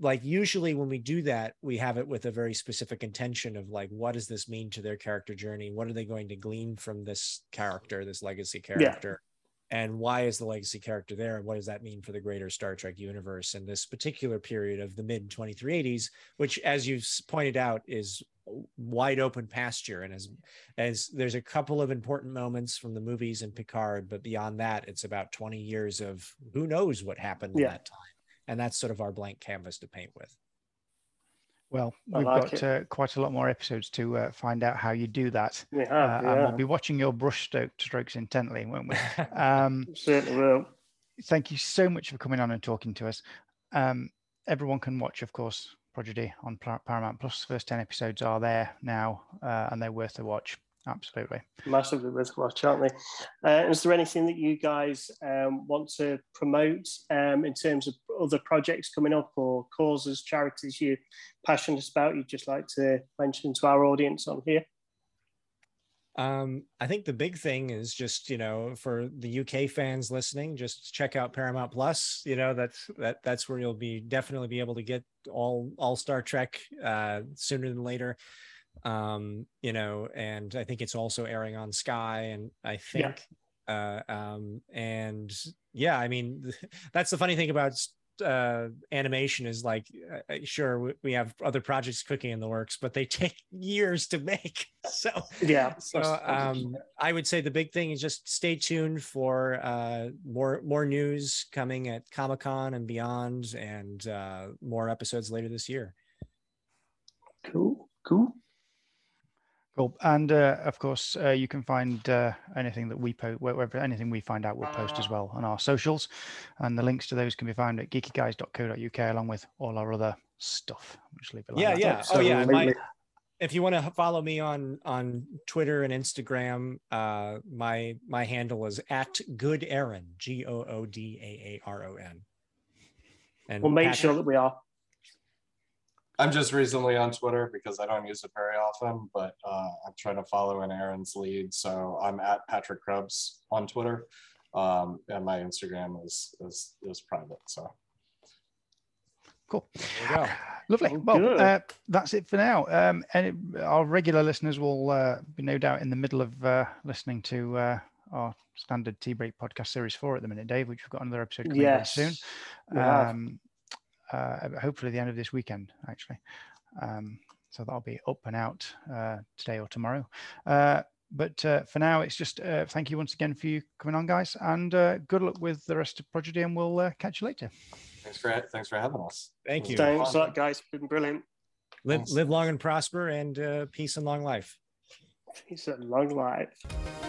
like, usually when we do that, we have it with a very specific intention of like, what does this mean to their character journey? What are they going to glean from this character, this legacy character? Yeah. And why is the legacy character there? And what does that mean for the greater Star Trek universe in this particular period of the mid 2380s, which, as you've pointed out, is wide open pasture and as as there's a couple of important moments from the movies in Picard but beyond that it's about 20 years of who knows what happened yeah. in that time and that's sort of our blank canvas to paint with. Well, we've like got uh, quite a lot more episodes to uh, find out how you do that. We have, uh, yeah. And we'll be watching your brush strokes intently, won't we? Um, Certainly will. Thank you so much for coming on and talking to us. Um, everyone can watch, of course, Prodigy on Paramount Plus. First 10 episodes are there now, uh, and they're worth a watch. Absolutely. Massively worth a watch, aren't they? Uh, is there anything that you guys um, want to promote um, in terms of other projects coming up or causes, charities you're passionate about you'd just like to mention to our audience on here? Um, I think the big thing is just you know for the UK fans listening, just check out Paramount Plus. You know that's that that's where you'll be definitely be able to get all all Star Trek uh, sooner than later um you know and i think it's also airing on sky and i think yeah. uh um and yeah i mean that's the funny thing about uh animation is like uh, uh sure we have other projects cooking in the works but they take years to make. So yeah so um i would say the big thing is just stay tuned for uh more more news coming at comic-con and beyond and uh more episodes later this year. Cool cool Cool. And uh, of course, uh, you can find uh, anything that we post, wherever anything we find out, we'll post as well on our socials. And the links to those can be found at geekyguys.co.uk along with all our other stuff. Just leave it like yeah, that. yeah. So, oh, yeah. My, if you want to follow me on on Twitter and Instagram, uh, my my handle is at Good Aaron, G O O D A A R O N. And we'll make Patrick, sure that we are I'm just recently on Twitter because I don't use it very often, but uh, I'm trying to follow in Aaron's lead. So I'm at Patrick Krebs on Twitter, um, and my Instagram is is is private. So cool. Lovely. Well, uh, that's it for now. Um, and it, our regular listeners will uh, be no doubt in the middle of uh, listening to uh, our standard Tea Break podcast series four at the minute, Dave, which we've got another episode coming yes. soon. Um, uh, hopefully the end of this weekend, actually. Um, so that'll be up and out uh, today or tomorrow. Uh, but uh, for now, it's just uh, thank you once again for you coming on, guys, and uh, good luck with the rest of Prodigy, and we'll uh, catch you later. Thanks for thanks for having us. Thank you. Thanks a lot, guys. Been brilliant. Live live long and prosper, and peace and long life. Peace and long life.